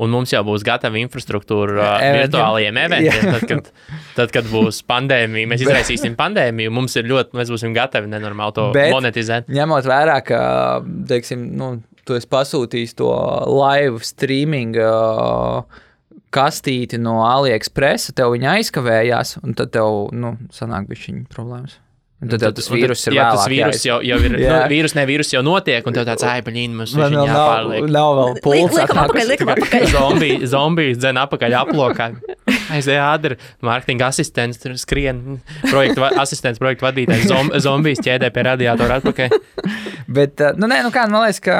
Un mums jau būs gatava infrastruktūra uh, virtuālajiem eventiem. Tad kad, tad, kad būs pandēmija, mēs izraisīsim pandēmiju. Mums ir ļoti, mēs būsim gatavi nenormāli to Bet, monetizēt. Ņemot vērā, ka, teiksim, nu, tu esi pasūtījis to live streaming. Uh, kastīti no AliExpress, tev viņa aizkavējās, un tad tev, nu, sanāk bija viņa problēmas. Un tad, tad tas vīrus ir jā, vēlāk, tas vīrus jau, jau ir. nu, vīrus, ne vīrus jau notiek, un tev tāds aipaļīns mums ir jāpārliek. Nav, nav vēl pults. Liekam apakaļ, liekam apakaļ. Zombi, zombijas dzen apakaļ aplokā. Aizēja ādri, mārketinga asistents, tur skrien, projektu, asistents, projektu vadītājs, zom, zombijas ķēdē pie radiatora atpakaļ. Bet, nu nē, nu kā, man liekas, ka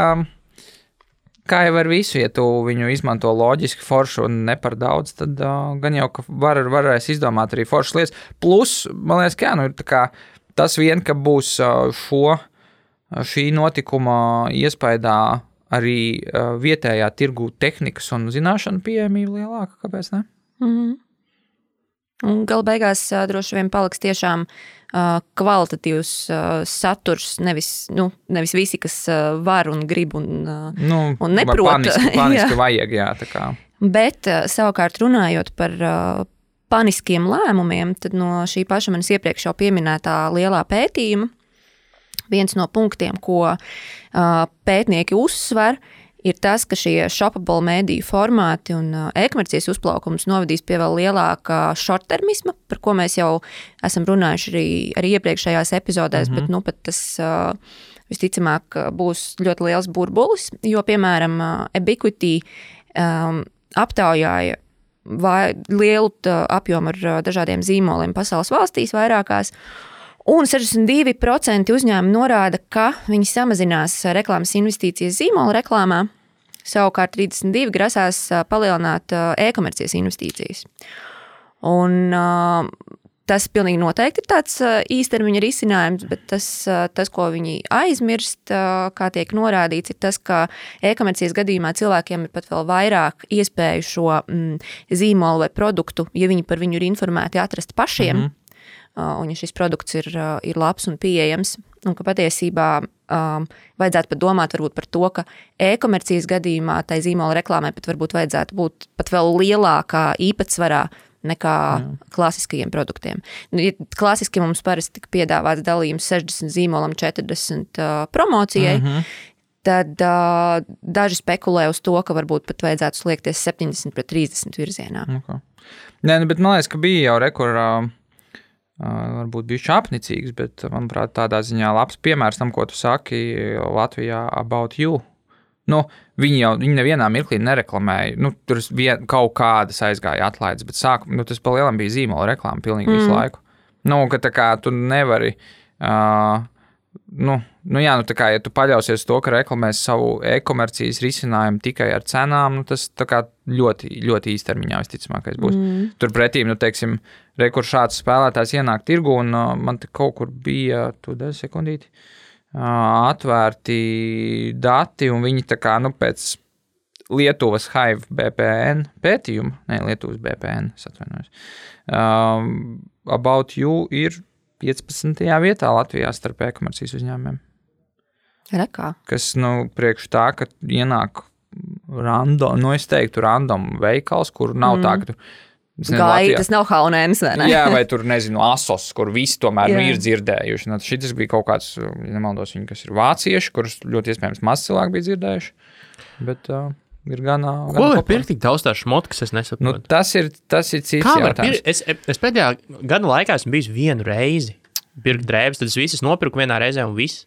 kā jau ar visu, ja tu viņu izmanto loģiski, foršu un ne par daudz, tad uh, gan jau var, varēs izdomāt arī foršas lietas. Plus, man liekas, ka jā, nu, kā, tas vien, ka būs šo, šī notikuma iespējā arī vietējā tirgu tehnikas un zināšanu pieejamība lielāka, kāpēc ne? Mm -hmm. Un galu beigās droši vien paliks tiešām uh, kvalitatīvs uh, saturs. Nevis, nu, nevis visi, kas uh, var un grib un, uh, nu, un neprot. Paniski, paniski vajag, jā, tā kā. Bet uh, savukārt runājot par uh, paniskiem lēmumiem, tad no šī paša manis iepriekš jau pieminētā lielā pētījuma viens no punktiem, ko uh, pētnieki uzsver, ir tas, ka šie shoppable mediju formāti un uh, e-komercijas uzplaukums novedīs pie vēl lielāka shorttermisma, par ko mēs jau esam runājuši arī, arī iepriekšējās epizodēs, mm -hmm. bet nu, tas uh, visticamāk būs ļoti liels burbulis, jo, piemēram, Ebiquity um, aptaujāja vai lielu apjomu ar dažādiem zīmoliem pasaules valstīs vairākās. Un 62% uzņēmumi norāda, ka viņi samazinās reklāmas investīcijas zīmola reklāmā. Savukārt 32% grasās palielināt e-komercijas investīcijas. Un, tas pilnīgi noteikti ir tāds īstermiņa risinājums, bet tas, tas, ko viņi aizmirst, kā tiek norādīts, ir tas, ka e-komercijas gadījumā cilvēkiem ir pat vēl vairāk iespēju šo mm, zīmolu vai produktu, ja viņi par viņu ir informēti, atrast pašiem. Mm -hmm un ja šis produkts ir, ir labs un pieejams, un ka patiesībā um, vajadzētu pat domāt par to, ka e-komercijas gadījumā tai zīmola reklāmai pat varbūt vajadzētu būt pat vēl lielākā īpatsvarā nekā Jā. klasiskajiem produktiem. Nu, klasiski mums parasti tika piedāvāts dalījums 60 zīmolam, 40 uh, promocijai. Mm -hmm. Tad uh, daži spekulē uz to, ka varbūt pat vajadzētu sliekties 70 pret 30 virzienā. Okay. Nē, nu, bet man liekas, ka bija jau rekurā. Uh varbūt bijuši apnicīgs, bet, manuprāt, tādā ziņā labs piemērs tam, ko tu saki Latvijā about you. Nu, viņi jau viņi nevienā mirklī nereklamēja. Nu, tur vien, kaut kādas aizgāja atlaides, bet sākumā nu, tas palielam bija zīmola reklāma pilnīgi mm. visu laiku. Nu, ka tā kā tu nevari. Uh, Nu, nu jā, nu tā kā ja tu paļausies to, ka reklamēs savu e-komercijas risinājumu tikai ar cenām, nu tas ļoti, ļoti īstermiņā visticamākais būs. Mm. Turpretī, nu, teiksim, rekur šāds spēlētājs ienāk tirgu, un uh, man te kaut kur bija, tu dēļ sekundīti, uh, atvērti dati, un viņi tā kā, nu, pēc Lietuvas Hive BPN pētījuma, ne Lietuvas BPN, atvainojos, um, About You ir 15. vietā Latvijā starp e-komercijas uzņēmumiem. Rekā. Kas, nu, priekš tā, ka ienāk random, nu, es teiktu, random veikals, kur nav mm. tā, ka tu. Gaita, tas nav haunēns, vai ne? Jā, vai tur, nezinu, asos, kur visi tomēr nu, ir dzirdējuši. Nu, šis bija kaut kāds, ja nemaldos, viņi, kas ir vācieši, kurus ļoti iespējams maz cilvēku bija dzirdējuši. Bet, uh, ir gan. Ko var pirkt tik daudz tā šmotu, kas es nesaprotu? Nu, tas, ir, tas ir cits Kā jautājums. Es, es pēdējā gada laikā esmu bijis vienu reizi pirkt drēbes, tad es visas nopirku vienā reizē un viss.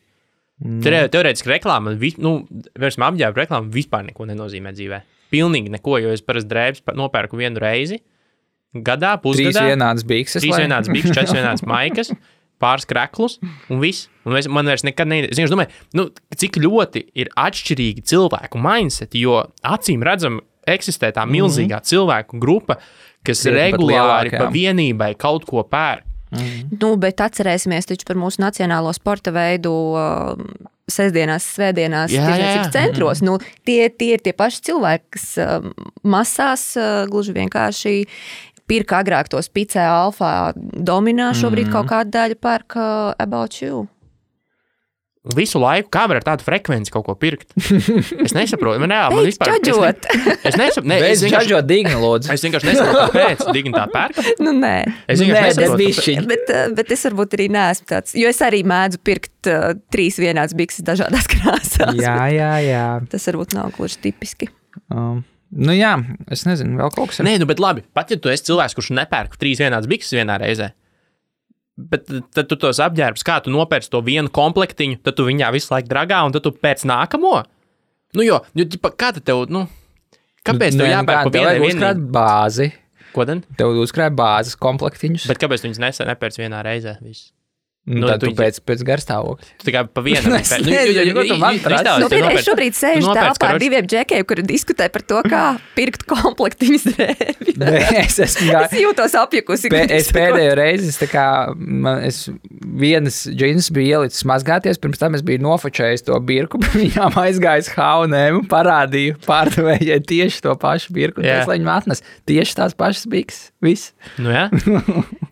Mm. Teorētiski reklāma, nu, apģērbu reklāma vispār neko nenozīmē dzīvē. Pilnīgi neko, jo es parasti drēbes nopērku vienu reizi gadā, pusgadā. Trīs vienādas bikses. Trīs vienādas bikses, četras vienādas maikas. pāris kreklus, un viss. Un es, man vairs nekad neiet. Es domāju, nu, cik ļoti ir atšķirīgi cilvēku mindset, jo acīm redzam, eksistē tā milzīgā mm -hmm. cilvēku grupa, kas Kriet regulāri pa vienībai kaut ko pērk. Mm -hmm. nu, bet atcerēsimies par mūsu nacionālo sporta veidu. Uh, Sēdesdienās, svētdienās, tirdzniecības centros. Mm -hmm. nu, tie, tie ir tie paši cilvēki, kas uh, masās uh, gluži vienkārši pirka agrāk tos picē alfa dominā, šobrīd mm. kaut kāda daļa pērk uh, about you. Visu laiku, kā var ar tādu frekvenci kaut ko pirkt? Es nesaprotu, man, reāli, man vispār es, ne, es nesaprotu, ne, es vienkārši digni, lūdzu. Es vienkārši nesaprotu, kāpēc Digni tā pērk. Nu, nē, Es Nu, vienkārši nē, nesaprotu. bet, eh, bet es varbūt arī neesmu tāds, jo es arī mēdzu pirkt uh, trīs vienādas bikses dažādās krāsās. Jā, jā, jā. Tas varbūt nav gluži tipiski. Um, nu jā, es nezinu, vēl kaut kas ir. Nē, nu, bet labi, pat ja tu esi cilvēks, kurš nepērk trīs vienādas bikses vienā reizē. Bet tad tu tos apģērbs, kā tu nopērci to vienu komplektiņu, tad tu viņā visu laiku dragā, un tad tu pēc nākamo. Nu, jo, jo ģipa, kā tad tev, nu, kāpēc tev jāpērk pa vienai vienai? bāzi? Ko tad? Tev uzkrāt bāzes komplektiņus. Bet kāpēc tu viņus nesen nepērci vienā reizē? Visu? Nu, nu, tad tu pēc, pēc garstāvokļa. Tu tikai pa ko tu man prasi. Nu, es šobrīd sēžu telpā ar diviem džekiem, kuri diskutē par to, kā pirkt komplektiņus drēbju. Nē, es esmu gā... Es jūtos apjukusi. Pē, es pēdējo reizi, es, kā, man, es vienas džins biju ielicis mazgāties, pirms tam es biju nofočējis to birku, viņām aizgājis H&M un parādīju pārdevējai tieši to pašu birku, tas, lai viņi atnes tieši tās pašas biks, viss. Nu, jā.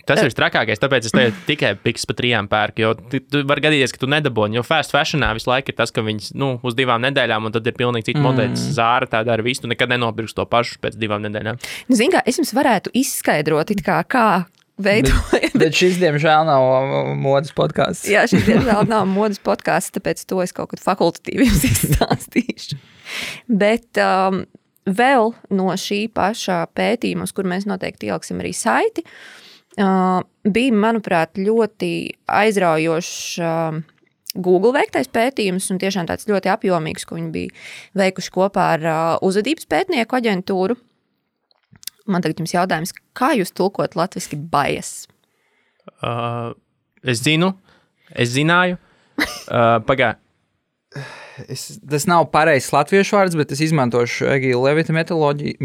Tas ir trakākais, tāpēc es tev tikai piks pa trijām pērku. Jo tu, tu var gadīties, ka tu nedabūji. Jo fast fashionā visu laiku ir tas, ka viņas nu, uz divām nedēļām, un tad ir pilnīgi cits mm. modelis. Zāra tā dara visu, tu nekad nenopirksi to pašu pēc divām nedēļām. Nu, zini, kā, es jums varētu izskaidrot, kā, kā veidojam. Bet šis, diemžēl, nav modes podkāsts. Jā, šis diemžēl nav modes podkāsts, tāpēc to es kaut kad fakultatīvi jums izstāstīšu. Bet um, vēl no šī paša pētījuma, uz kur mēs noteikti ieliksim arī saiti, uh, bija, manuprāt, ļoti aizraujošs. Google veiktais pētījums, un tiešām tāds ļoti apjomīgs, ko viņi bija veikuši kopā ar uh, uzvedības pētnieku aģentūru. Man tagad jums jautājums, kā jūs tulkot latviešu bajas? Uh, es zinu, es zināju. Uh, Pagaidā, Es, tas nav pareizs latviešu vārds, bet es izmantošu Egīla Levita metodoloģiju.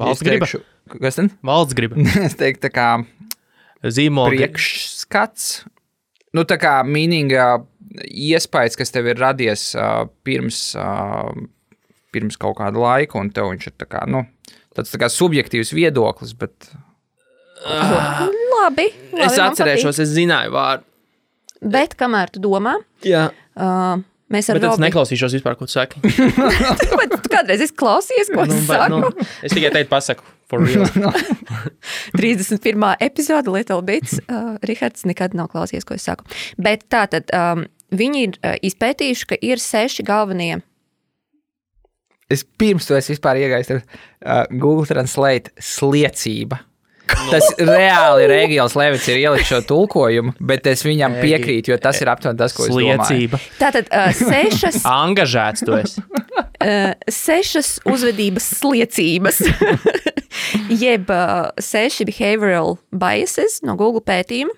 Valsts griba. teikšu, kas ten? valsts griba. es teiktu, tā kā Zīmola priekšskats. Nu, tā kā mīnīga iespējas, kas tev ir radies uh, pirms, uh, pirms kaut kāda laika, un tev viņš ir tā kā, nu, tāds tā kā subjektīvs viedoklis, bet Labi. labi Es atcerēšos, es zināju vārdu. Bet kamēr tu domā, Jā, uh, mēs ar Robi- neklausīšos vispār, ko tu saki. Vai tu kādreiz esi klausies, ko nu, es bet, saku? nu, es tikai teicu, pasaku, for real. 31. epizode Little Bits. Uh, Rihards nekad nav klausies, ko es saku. Bet tā tad um, viņi ir uh, izpētījuši, ka ir seši galvenie. es pirms to es vispār iegāju tur, uh, Google Translate sliecība. Tas reāli ir Egīls Levits, ir ielicis šo tulkojumu, bet es viņam piekrītu, jo tas ir aptuveni tas, ko es domāju. Tātad uh, sešas, Angažēts tu esi. uh, sešas uzvedības sliecības, jeb uh, seši behavioral biases no Google pētījuma.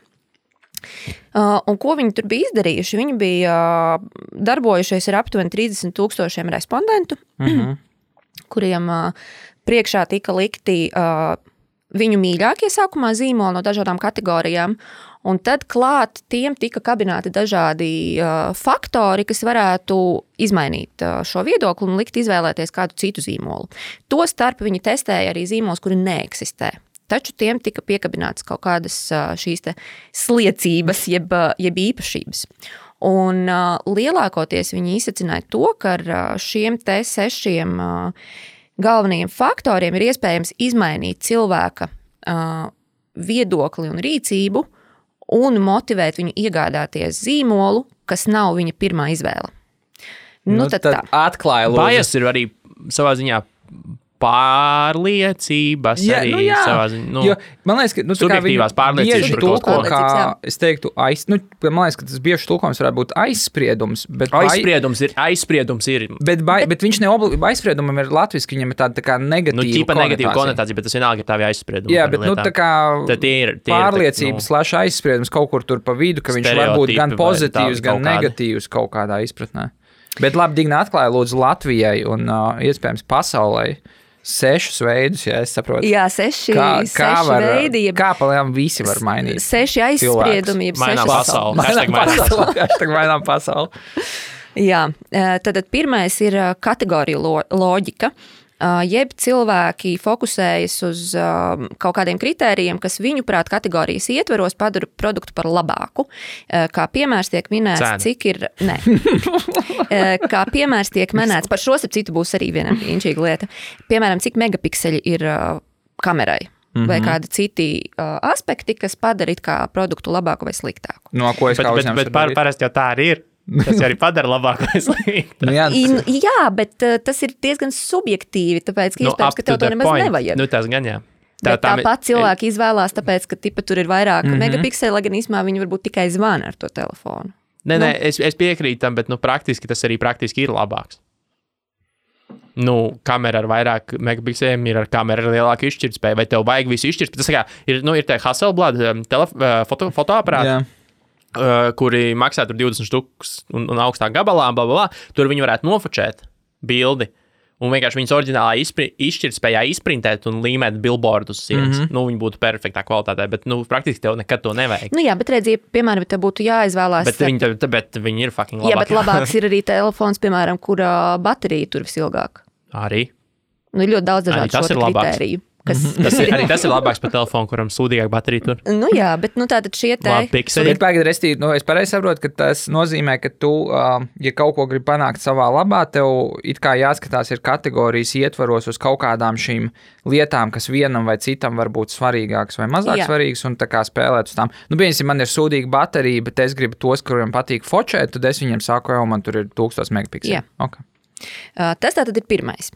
Uh, un ko viņi tur bija izdarījuši? Viņi bija uh, darbojušies ar aptuveni 30 tūkstošiem respondentu, mm -hmm. kuriem uh, priekšā tika likti uh, viņu mīļākie sākumā zīmoli no dažādām kategorijām. Un tad klāt tiem tika kabināti dažādi uh, faktori, kas varētu izmainīt uh, šo viedokli un likt izvēlēties kādu citu zīmolu. Tostarp viņi testēja arī zīmolus, kuri neeksistē. Taču tiem tika piekabināts kaut kādas uh, šīs sliecības, jeb, uh, jeb īpašības. Un uh, lielākoties viņi izsacināja to, ka ar uh, šiem te sešiem uh, galvenajiem faktoriem ir iespējams izmainīt cilvēka uh, viedokli un rīcību un motivēt viņu iegādāties zīmolu, kas nav viņa pirmā izvēle. Nu, tad, tad tā. atklāja, lūdzu. Bajas ir arī savā ziņā pārliecības. Jā, arī nu jā. savā ziņā. Nu, Jo, man liekas, ka nu, subjektīvās pārliecības par kaut Pārliecības, jā. es teiktu, aiz, nu, man liekas, ka tas bieži tulkojums varētu būt aizspriedums, bet, Aizspriedums ir, aizspriedums ir. bet, bai, bet viņš neobligāti aizspriedumam ir latviski, viņam ir tāda tā kā negatīva. Nu, ķipa negatīva konotācija. bet tas vienalga ir tā aizspriedums. Jā, bet nu, tā kā Tad tie ir- tie ir pārliecības, tā, slash aizspriedums kaut kur tur pa vidu, ka viņš var būt gan pozitīvs, gan negatīvs kaut kādā izpratnē. Bet labi, Digna atklāja lūdzu Latvijai un uh, iespējams pasaulē sešus veidus, ja es saprotu. Jā, seši, Kā, kā seši var, veidi, jeb kā palielam visi var mainīt? seši aizspriedumi, Mainām pasauli. Mainām pasauli. Hashtag mainām pasauli. Jā, eh, tad pirmais ir eh, kategoriju lo- loģika. Jeb cilvēki fokusējas uz kaut kādiem kritērijiem, kas viņuprāt kategorijas ietveros padara produktu par labāku. Kā piemērs tiek minēts, Cena. cik ir. Nē. Kā piemērs tiek minēts, par šo starp citu būs arī viena inčīga lieta. Piemēram, cik megapikseļi ir kamerai. Mm -hmm. Vai kādi citi uh, aspekti, kas padara produktu labāku vai sliktāku. No ko es kā bet, bet par, parasti jau tā arī ir. Tas arī padara labāk vai sliktāk. Nu, jā, In, jā, bet uh, tas ir diezgan subjektīvi, tāpēc, ka iespējams, ka tev to nemaz nevajag. Nu, tas gan jā. Tā, ir- tāpat cilvēki izvēlās, tāpēc, ka tipa, tur ir vairāk mm. -hmm. megapikseli, lai gan īstenībā viņi varbūt tikai zvana ar to telefonu. Nē, Nu. nē, es, es piekrītu tam, bet nu, praktiski tas arī praktiski ir labāks. Nu, kamera ar vairāk megapikseliem ir ar kameru ar lielāku izšķirtspēju, vai tev vajag visu izšķirt. Tas kā ir, nu, ir tie Hasselblad um, uh, foto, uh, kuri maksā tur 20 stūkus un, un augstā gabalā, bla, bla, bla. Tur viņi varētu nofočēt bildi. Un vienkārši viņas oriģinālā izšķirtspējā izprintēt un līmēt billboardus uz sienas. Mm. -hmm. Nu, viņi būtu perfektā kvalitātē, bet nu, praktiski tev nekad to nevajag. Nu, jā, bet redziet, piemēram, tev būtu jāizvēlās. Bet viņi, te- te- bet viņi ir fucking labi. Jā, bet labāks ir arī telefons, piemēram, kurā baterija tur visilgāk. Arī. Nu, ir ļoti daudz dažādu te labāks. Kritēriju. Kas, Tas ir, arī tas ir labāks par telefonu, kuram sūdīgāk baterija tur. nu, jā, bet nu, tātad šie te. Pikseli. Bet, pagaidi, restīt, nu, es pareizi saprotu, ka tas nozīmē, ka tu, ja kaut ko gribi panākt savā labā, tev it kā jāskatās ir kategorijas ietvaros uz kaut kādām šīm lietām, kas vienam vai citam var būt svarīgākas vai mazāk Jā. Svarīgas, un tā kā spēlēt uz tām. Nu, piemēram, man ir sūdīga baterija, bet es gribu tos, kuriem patīk fočēt, tad es viņiem saku, jau man tur ir 1000 megapikseli. Okay. Uh, Tas tātad ir pirmais.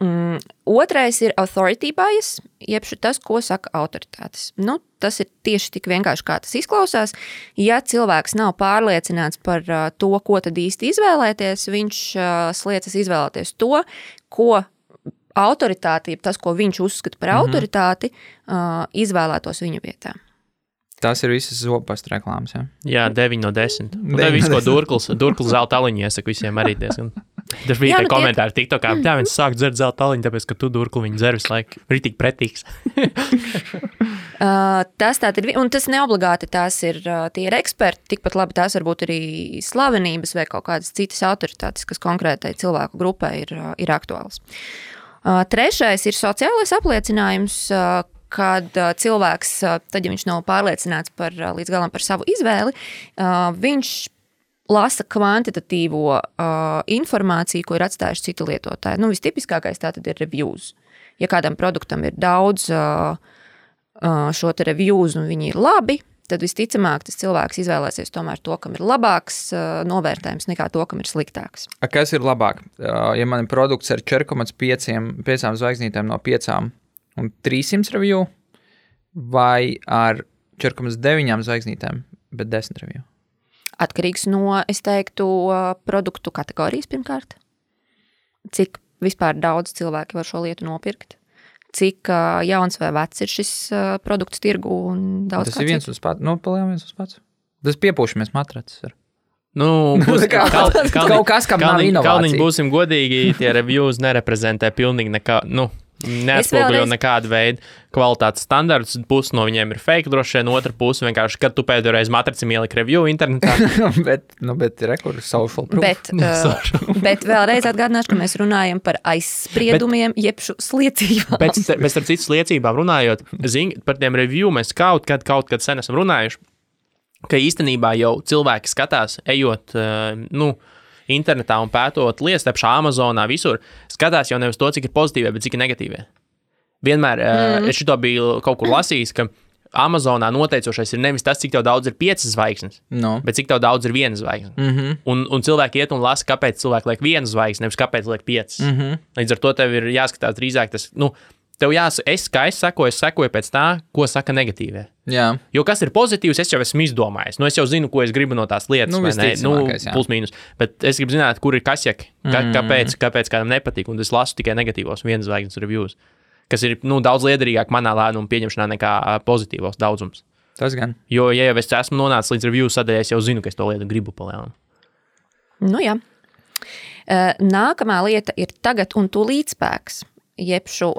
Mm, otrais ir authority bias, jeb tas, ko saka autoritātes. Nu, tas ir tieši tik vienkārši, kā tas izklausās. Ja cilvēks nav pārliecināts par uh, to, ko tad īsti izvēlēties, viņš uh, sliecas izvēlēties to, ko autoritāte, tas, ko viņš uzskata par autoritāti, uh, izvēlētos viņa vietā. Tas ir visas zopastu reklāmas. Ja? Jā, 9 no 10. Un Deviņi tā viss, no ko Durklis, Durklis zelta aliņu iesaka visiem arī diezgan. Tas bija tie nu tie- komentāri, TikTok, kā tā viens sāk dzert zelta aliņu, tāpēc, ka tu Durkli viņu dzer visu laiku. Ritīgi pretīgs. Uh, tas tā ir, un tas neobligāti tās ir, uh, tie ir eksperti, tikpat labi tās var būt arī slavenības vai kaut kādas citas autoritātes, kas konkrētai cilvēku grupai ir, uh, ir aktuāls. Uh, Trešais ir sociālais apliecinājums, uh, kad uh, cilvēks, tad, ja viņš nav pārliecināts par, līdz galam par savu izvēli, viņš lasa kvantitatīvo uh, informāciju, ko ir atstājuši citi lietotāji. Nu, Vistipiskākais tā tad ir reviews. Ja kādam produktam ir daudz uh, uh, šo reviews un viņi ir labi, tad visticamāk tas cilvēks izvēlēsies tomēr to, kam ir labāks uh, novērtējums nekā to, kam ir sliktāks. A, Kas ir labāk? Uh, Ja man ir produkts ar 4,5 piecām zvaigznītēm no 5 un 300 review, vai ar 4,9 zvaigznītēm, bet 10 review? Atkarīgs no, es teiktu, produktu kategorijas pirmkārt. Cik vispār daudz cilvēki var šo lietu nopirkt? Cik uh, jauns vai vecs ir šis uh, produkts tirgu un daudz Tas ir viens citu. uz pats. Nu, palielināt viens uz pats. Tas piepūšamies matracis. ar. Nu, būs, kā- kaut kas, kam nav inovācija. Kalniņ, būsim godīgi, tie reviews nereprezentē pilnīgi nekā, nu, neatspoguļo vēlreiz- nekādu veidu kvalitātes standartus. Pusi no viņiem ir fake, droši vien, otra puse vienkārši, kad tu pēdējo reizi matrici ieliki review internetā. bet, nu, bet rekords social proof. Bet, uh, bet vēlreiz atgādināšu, ka mēs runājam par aizspriedumiem, jeb šo sliecībām. Pēc, pēc tam citas liecībām runājot, zin, par tiem review mēs kaut kad, kaut kad sen esam runājuši, ka īstenībā jau cilvēki skatās, ejot, eh, nu, internetā un pētot lietas, tepšā Amazonā, visur, skatās jau nevis to, cik ir pozitīvie, bet cik ir negatīvie. Vienmēr mm. es šo biju kaut kur lasījis, ka Amazonā noteicošais ir nevis tas, cik daudz ir piecas zvaigznes, No. bet cik daudz ir viena zvaigzne. Mm -hmm. Un, un cilvēki iet un lasa, kāpēc cilvēki liek vienu zvaigzni, nevis kāpēc liek piecas. Mm. -hmm. Līdz ar to tev ir jāskatās drīzāk tas, nu, tev jāsaka, es kā es sekoju, es sekoju pēc tā, ko saka negatīvie. Jā, Jo kas ir pozitīvs, es jau esmu izdomājis. Nu, es jau zinu, ko es gribu no tās lietas. Nu, nu, plus mīnus. Bet es gribu zināt, kur ir kasjaki, ka, Mm. kāpēc, kāpēc kādam nepatīk. Un es lasu tikai negatīvos vienas zvaigznes reviews, kas ir nu, daudz liederīgāk manā lēmuma pieņemšanā nekā pozitīvos daudzums. tas gan. Jo, ja jau es esmu nonācis līdz review sadaļai, es jau zinu, ka es to lietu gribu palielināt. Nu, jā. Nākamā lieta ir tagad un tūlīt spēks. Jebšu,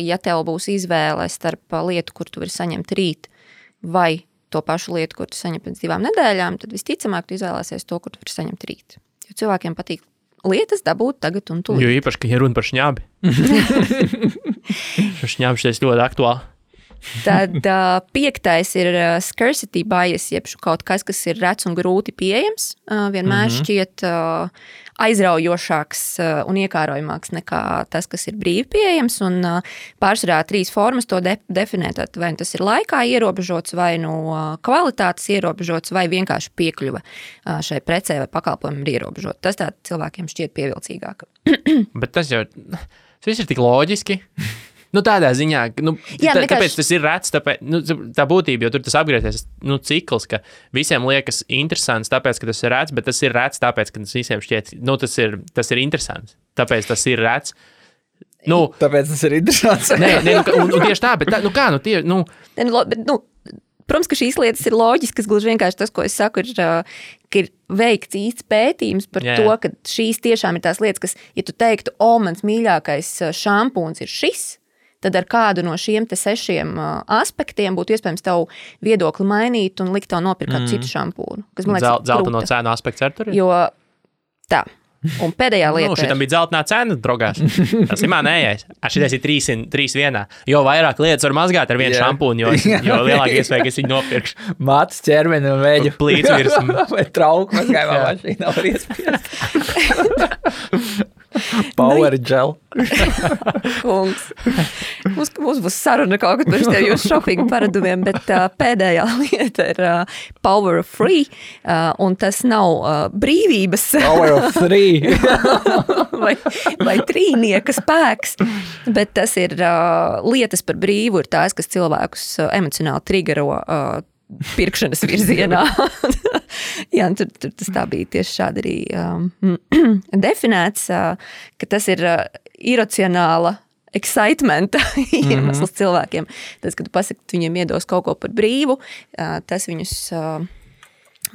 ja tev būs izvēle starp lietu, kur tu vari saņemt rīt, vai to pašu lietu, kur tu saņem pēc divām nedēļām, tad visticamāk tu izvēlēsies to, kur tu vari saņemt rīt. Jo cilvēkiem patīk lietas dabūt tagad un tūlīt. Jo īpaši, ka ir runa par šņābi. šņābi šeit ļoti aktuāli. Tad uh, piektais ir uh, scarcity bias, jeb kaut kas, kas ir rets un grūti pieejams. Uh, vienmēr mm -hmm. šķiet uh, aizraujošāks uh, un iekārojamāks nekā tas, kas ir brīvi pieejams. Un, uh, pārsvarā trīs formas to de definē. Tad vai nu tas ir laikā ierobežots, vai nu uh, kvalitātes ierobežots, vai vienkārši piekļuve uh, šai precē vai pakalpojumam ir ierobežota. Tas cilvēkiem šķiet pievilcīgāk. Bet tas jau tas ir tik loģiski. Nu, tādā ziņā, nu, Jā, tā, tāpēc tas ir rets. Tāpēc, nu, tā būtība, jo tur tas apgriezies nu, cikls, ka visiem liekas interesants, tāpēc, ka tas ir rets, bet tas ir rets, tāpēc, ka tas visiem šķiet, nu, tas ir, tas ir interesants. Tāpēc tas ir rets. Nu, tāpēc tas ir interesants. nē, nē, nu, un, un tieši tā, bet tā, nu, kā, nu, tie, nu. Ne, nu, bet, nu, Protams, ka šīs lietas ir loģiskas. Gluži vienkārši tas, ko es saku, ir, ka ir veikts īsts pētījums par yeah. to, ka šīs tiešām ir tās lietas, kas, ja tu teiktu, o, mans mīļākais šampūns ir šis, tad ar kādu no šiem sešiem aspektiem būtu iespējams tavu viedokli mainīt un likt tev nopirkt mm. citu šampūnu. Kas man liekas, Zelta no cēnu aspekts ar tur ir. Jo tā. Un pēdējā lieta. nu, šitam bija zeltainā cena, draugās. Tas ir manējais. Šitais ir trīs, trīs vienā. Jo vairāk lietas var mazgāt ar vienu yeah. šampūnu, jo, jo lielāka iespēja, ka es viņu nopirkšu. Mācis ķermeni un vēģi. Plīts virsmu. Vai trauku mazgājumā mašīnā var iespiest. Power nu, gel. Kungs. Mums, mums būs saruna kaut kad par šiem jūsu shopping paradumiem, bet uh, pēdējā lieta ir uh, power of free, uh, un tas nav uh, brīvības. power of three. vai, vai trīnieka spēks, bet tas ir uh, lietas par brīvu, ir tās, kas cilvēkus uh, emocionāli triggero. Uh, pirkšanas virzienā. Jā, tur, tur tas tā bija tieši šādi arī um, definēts, uh, ka tas ir uh, iracionāla excitementa iemesls mm -hmm. cilvēkiem. Tas, kad ka viņiem iedos kaut ko par brīvu, uh, tas viņus uh,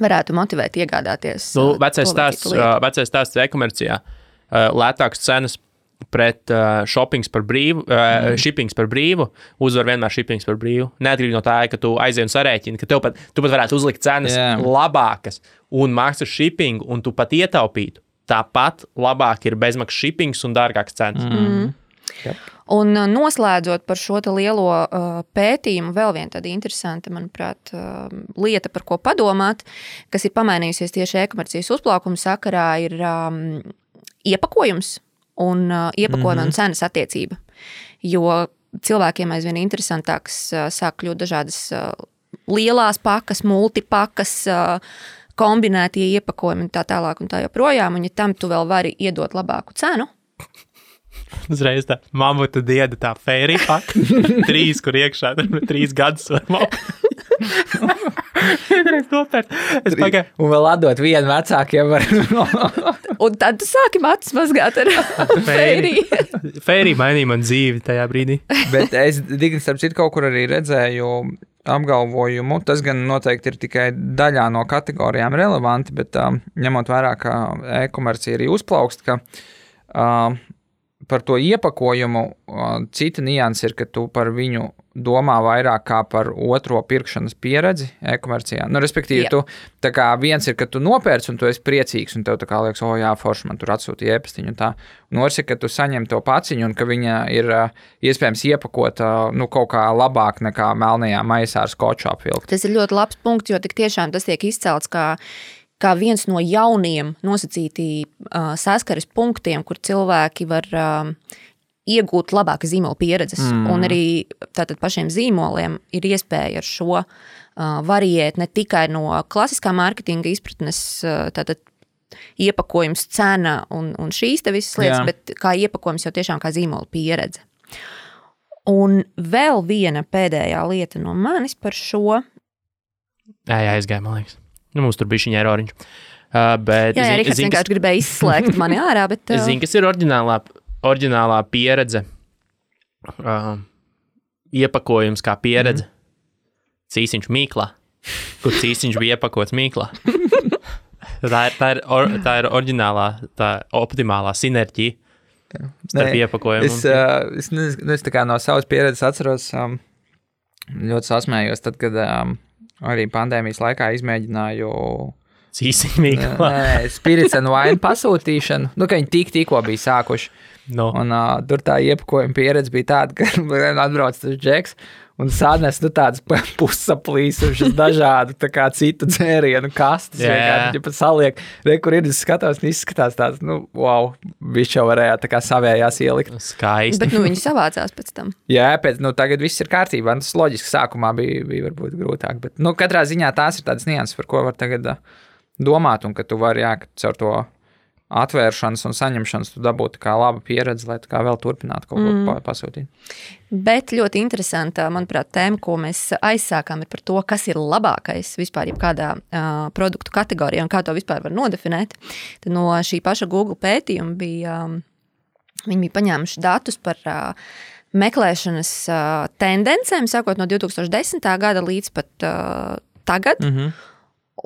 varētu motivēt iegādāties. Nu, vecais stāsts, uh, vecais stāsts e-komercijā. Uh, lētākas cenas pret uh, shoppings par brīvu, uh, mm. shippings par brīvu, uzvar vienmēr shippings par brīvu. Neatkarīgi no tā, ka tu aizjūti un sarēķini, ka tev pat, tu pat varētu uzlikt cenas yeah. labākas un maksas shipping, un tu pat ietaupītu. Tāpat labāk ir bezmaksas shippings un dārgāks cenas. Mm. Mm. Yep. Un uh, noslēdzot par šo lielo uh, pētījumu, vēl viena tāda interesanta, manuprāt, uh, lieta, par ko padomāt, kas ir pamainījusies tieši e-komercijas uzplaukuma sakarā, ir um, iepakojums un uh, iepakojuma mm -hmm. un mhm. cenas attiecība. Jo cilvēkiem aizvien interesantāks uh, sāk kļūt dažādas uh, lielās pakas, multipakas. Uh, kombinētie iepakojumi un tā tālāk, un tā joprojām. Un, ja tam tu vēl vari iedot labāku cenu, Uzreiz tā mamuta dieda, tā fērija paka. trīs, kur iekšā tur trīs gadus var maukt. Vienreiz nopērt. Es pagāju. Un vēl atdot vienu vecākiem. Var... un tad tu sāki matus mazgāt ar fēriju. Fērija mainīja man dzīvi tajā brīdī. Bet es, Dignis, starp citu, kaut kur arī redzēju apgalvojumu. Tas gan noteikti ir tikai daļā no kategorijām relevanti, bet um, ņemot vērā, ka e-komercija arī uzplaukst, ka uh, par to iepakojumu cita nianses ir, ka tu par viņu domā vairāk par otro pirkšanas pieredzi e-komercijā. Nu, respektīvi, Jā. tu kā viens ir, ka tu nopērci un tu esi priecīgs, un tev tā kā liekas, o, jā, forši man tur atsūtīja ēpastiņu. Un otrs ir, ka tu saņem to paciņu un ka viņa ir iespējams iepakota nu, kaut kā labāk nekā melnajā maisā ar skoču apvilkt. Tas ir ļoti labs punkts, jo tik tiešām tas tiek izcelts kā kā viens no jauniem nosacītī uh, saskares punktiem, kur cilvēki var uh, iegūt labākas zīmola pieredzes. Mm. Un arī tātad pašiem zīmoliem ir iespēja ar šo uh, variēt ne tikai no klasiskā mārketinga izpratnes, uh, tātad iepakojums, cena un, un šīs visas lietas, Jā. bet kā iepakojums jau tiešām kā zīmola pieredze. Un vēl viena pēdējā lieta no manis par šo. Jā, jā aizgāja, man liekas. Nu, mums tur bija šī ēroriņš. Uh, bet, jā, jā Rihards vienkārši gribēja izslēgt mani ārā. Bet, uh... Zinu, kas ir oriģinālā, oriģinālā pieredze. Uh, iepakojums kā pieredze. Mm. Cīsiņš mīklā. Kur cīsiņš bija iepakots mīklā. tā, ir, tā, ir, or, tā ir oriģinālā, tā optimālā sinerģija. Starp iepakojumu. Es, uh, es, nezinu, es no savas pieredzes atceros, um, ļoti sasmējos, tad, kad um, arī pandēmijas laikā izmēģināju. Nē, Spirits and Wine pasūtīšanu. Nu, ka viņi tik, tikko bija sākuši. No. Un, uh, tur tā iepakojuma pieredze bija tāda, ka atbrauc tas džeks un sānes nu, tādas pusaplīsušas, dažādu tā kā citu dzērienu kastes. Jā. Yeah. Viņa pat saliek, re, kur ir skatos, un izskatās tāds, nu, wow, viņš jau varēja tā kā savējās ielikt. Skaisti. Bet nu, viņi savācās pēc tam. Jā, pēc nu, tagad viss ir kārtībā. Tas loģiski sākumā bija, bija varbūt grūtāk. Bet, nu, katrā ziņā tās ir tādas nianses, par ko var tagad uh, domāt, un ka tu vari, jā, ka caur to atvēršanas un saņemšanas tu dabūtu kā labu pieredzi, lai kā vēl turpinātu kaut ko Mm. pa- pasūtīt. Bet ļoti interesanta, manuprāt, tēma, ko mēs aizsākām, ir par to, kas ir labākais vispār jebkādā uh, produktu kategorijā un kā to vispār var nodefinēt. Tad no šī paša Google pētījuma bija, um, viņi bija paņēmuši datus par uh, meklēšanas uh, tendencēm, sākot no 2010. gada līdz pat uh, tagad. Mm -hmm.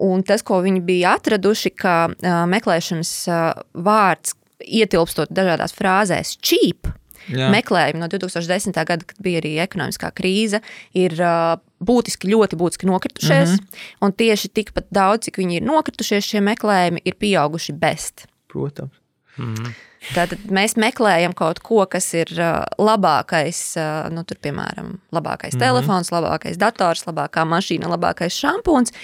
Un tas, ko viņi bija atraduši, ka uh, meklēšanas uh, vārds ietilpstot dažādās frāzēs, cheap, Jā. meklējumi no 2010. gada, kad bija arī ekonomiskā krīze, ir uh, būtiski, ļoti būtiski nokritušies. Mm -hmm. Un tieši tikpat daudz, cik viņi ir nokritušies, šie meklējumi ir pieauguši best. Protams. Mm. Tātad mēs meklējam kaut ko, kas ir labākais, nu, tur, piemēram, labākais mm -hmm. telefons, labākais dators, labākā mašīna, labākais šampūns.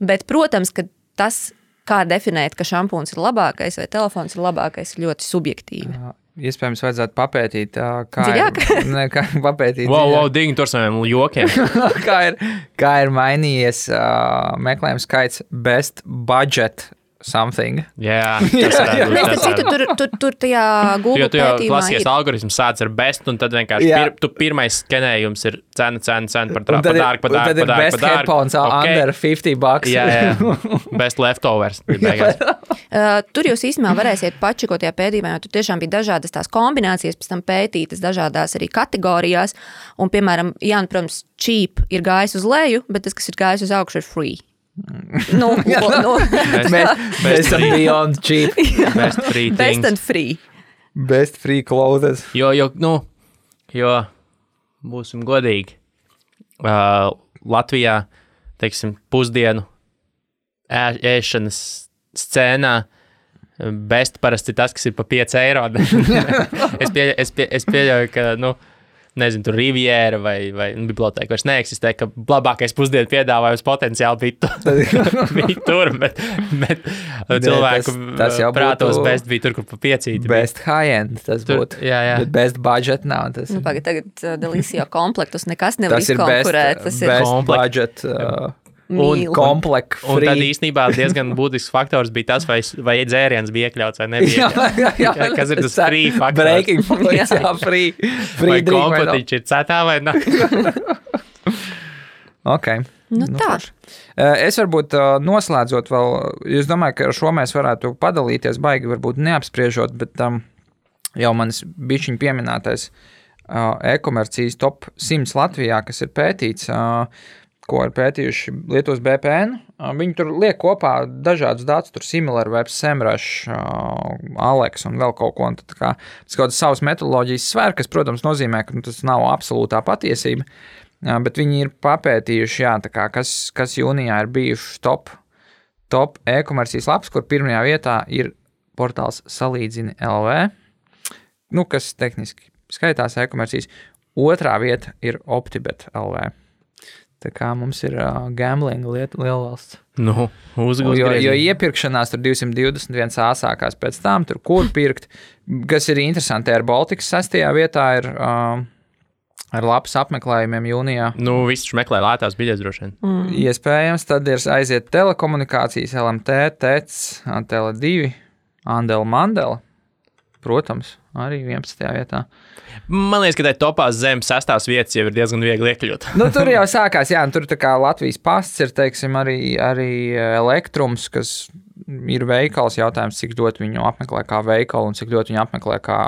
Bet, protams, ka tas, kā definēt, ka šampūns ir labākais vai telefons ir labākais, ir ļoti subjektīvi. Jā, Iespējams, vajadzētu papētīt, kā Dziļāk? ir, ne, kā papētīt, Wow, dziļāk. wow, dīgi tur saviem jokiem. kā, ir, kā ir mainījies uh, meklējuma skaits best budget something. Jā, tas citu, varētu- tur, tur, tur tajā Jo Google tu jau klasiskais ir. algoritms sāc ar best, un tad vienkārši pir, tu pirmais skenējums ir cena, cena, cena par ir, Dārgi, par un dārgi, tad ir best headphones okay. Ok. under 50 bucks. Jā, jā. Best leftovers. Uh, tur jūs īstenībā varēsiet pačikot tajā pētījumā, jo tur tiešām bija dažādas tās kombinācijas, pēc tam pētītas dažādās arī kategorijās. Un, piemēram, jā, nu, protams, cheap ir gājis uz leju, bet tas, kas ir gājis uz augšu, ir free. Nu, nu, Best, Best, best, best and free, beyond cheap. best free best things. and free. Best free clothes. Jo, jo, nu, jo būsim godīgi. Uh, Latvijā, teiksim, pusdienu ē, ēšanas scēnā. Best parasti ir tas, kas ir pa 5 eiro. es, pieļauju, es, pie, es pieļauju, ka, nu, nezinu, tur Riviera vai, vai nu, biblioteka vairs neeksistē, ka labākais pusdienu piedāvājums potenciāli bija, tu, bija tur, bet, bet cilvēku tas- tas jau prātos best bija tur, kur pa piecīti. Best high end tas Tur- būtu. jā, jā. Bet best budget nav. Tas, Nu, pagaid, tagad uh, Delisija komplektus nekas nevar best, izkonkurēt. Tas ir best Komplekt. budget. Uh, un- komplekts. Un tad īstenībā diezgan būtisks faktors bija tas, vai, vai dzēriens bija iekļauts vai jā. Kas ir tas free faktors? Breaking points, jā, free. free Vai kompatiķi ir cetā vai nē? Ok. Nu, tā. forši. Eh, Es varbūt eh, noslēdzot vēl, es domāju, ka ar šo mēs varētu padalīties, baigi varbūt neapspriežot, bet um, jau manis bišķiņ pieminētais uh, e-komercijas top 100 Latvijā, kas ir pētīts, uh, ko ir pētījuši Lietuvas BPN. Viņi tur liek kopā dažādus datus, tur SimilarWeb, SEMrush, uh, Alex un vēl kaut ko. tad kā Tas kaut kādas savas metodoloģijas svēr, kas, protams, nozīmē, ka nu, tas nav absolūtā patiesība. Bet viņi ir papētījuši, jā, kā, kas, kas jūnijā ir bijuši top, top e-komercijas lapas, kur pirmajā vietā ir portāls Salīdzini LV, nu, kas tehniski skaitās e-komercijas. Otrā vieta ir Optibet LV. Tā kā mums ir uh, gambling lieta liela valsts. Nu, Jo, uzgūst. jo iepirkšanās tur 221 sākās pēc tam, tur kur pirkt. Kas ir interesanti, ar Baltikas sastajā vietā ir um, ar labs apmeklējumiem jūnijā. Nu, viss viņš meklē lētās biļetes droši vien. Mm. Iespējams, tad ir aiziet telekomunikācijas, LMT, TEC, Tele2, Andela Mandela. Protams, arī 11. vietā. Man liekas, ka tā topā zem sestās vietas jau ir diezgan viegli iekļūt. Nu, tur jau sākās, jā, tur tā kā Latvijas pasts ir, teiksim, arī, arī elektrums, kas ir veikals. Jautājums, cik ļoti viņu apmeklē kā veikalu un cik ļoti viņu apmeklē kā,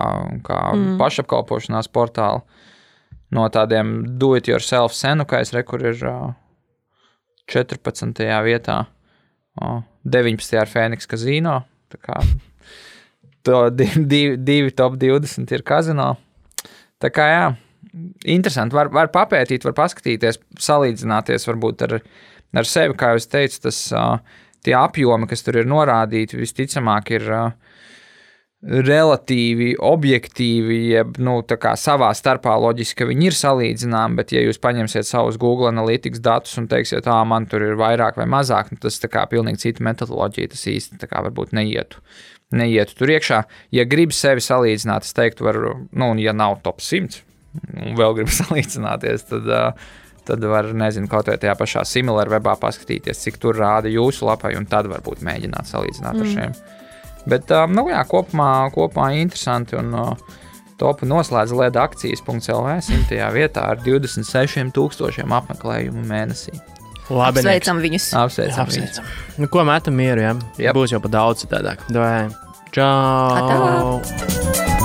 kā mm. pašapkalpošanās portālu. No tādiem do-it-yourself senukais, re, kur ir uh, 14. vietā, uh, 19. ar Fēniks Kazino. Tā kā to divi, divi, top 20 ir kazino. Tā kā jā, interesanti. Var, var papētīt, var paskatīties, salīdzināties varbūt ar, ar sevi. Kā jau teicu, tas, tie apjomi, kas tur ir norādīti, visticamāk, ir uh, relatīvi objektīvi, jeb nu, savā starpā loģiski, ka viņi ir salīdzināmi, bet, ja jūs paņemsiet savus Google Analytics datus un teiksiet, ah, man tur ir vairāk vai mazāk, nu, tas ir pilnīgi cita metodoloģija, tas īsti varbūt neietu. Neietu tur iekšā. Ja gribi sevi salīdzināt, es teiktu, var, nu, ja nav top 100, un vēl gribi salīdzināties, tad, tad var, nezinu, kaut vai tajā pašā similar webā paskatīties, cik tur rāda jūsu lapai, un tad varbūt mēģināt salīdzināt mm. ar šiem. Bet, nu, jā, kopumā, kopumā interesanti. Un, Topu noslēdz LED akcijas.CLV simtajā vietā ar 26,000 apmeklējumu mēnesī. Labi, apsveicam viņus. Apsveicam, apsveicam. Viņus. Nu, ko metam mieru, ja? Yep. Būs jau pa daudz citādāk. Čau! Atā.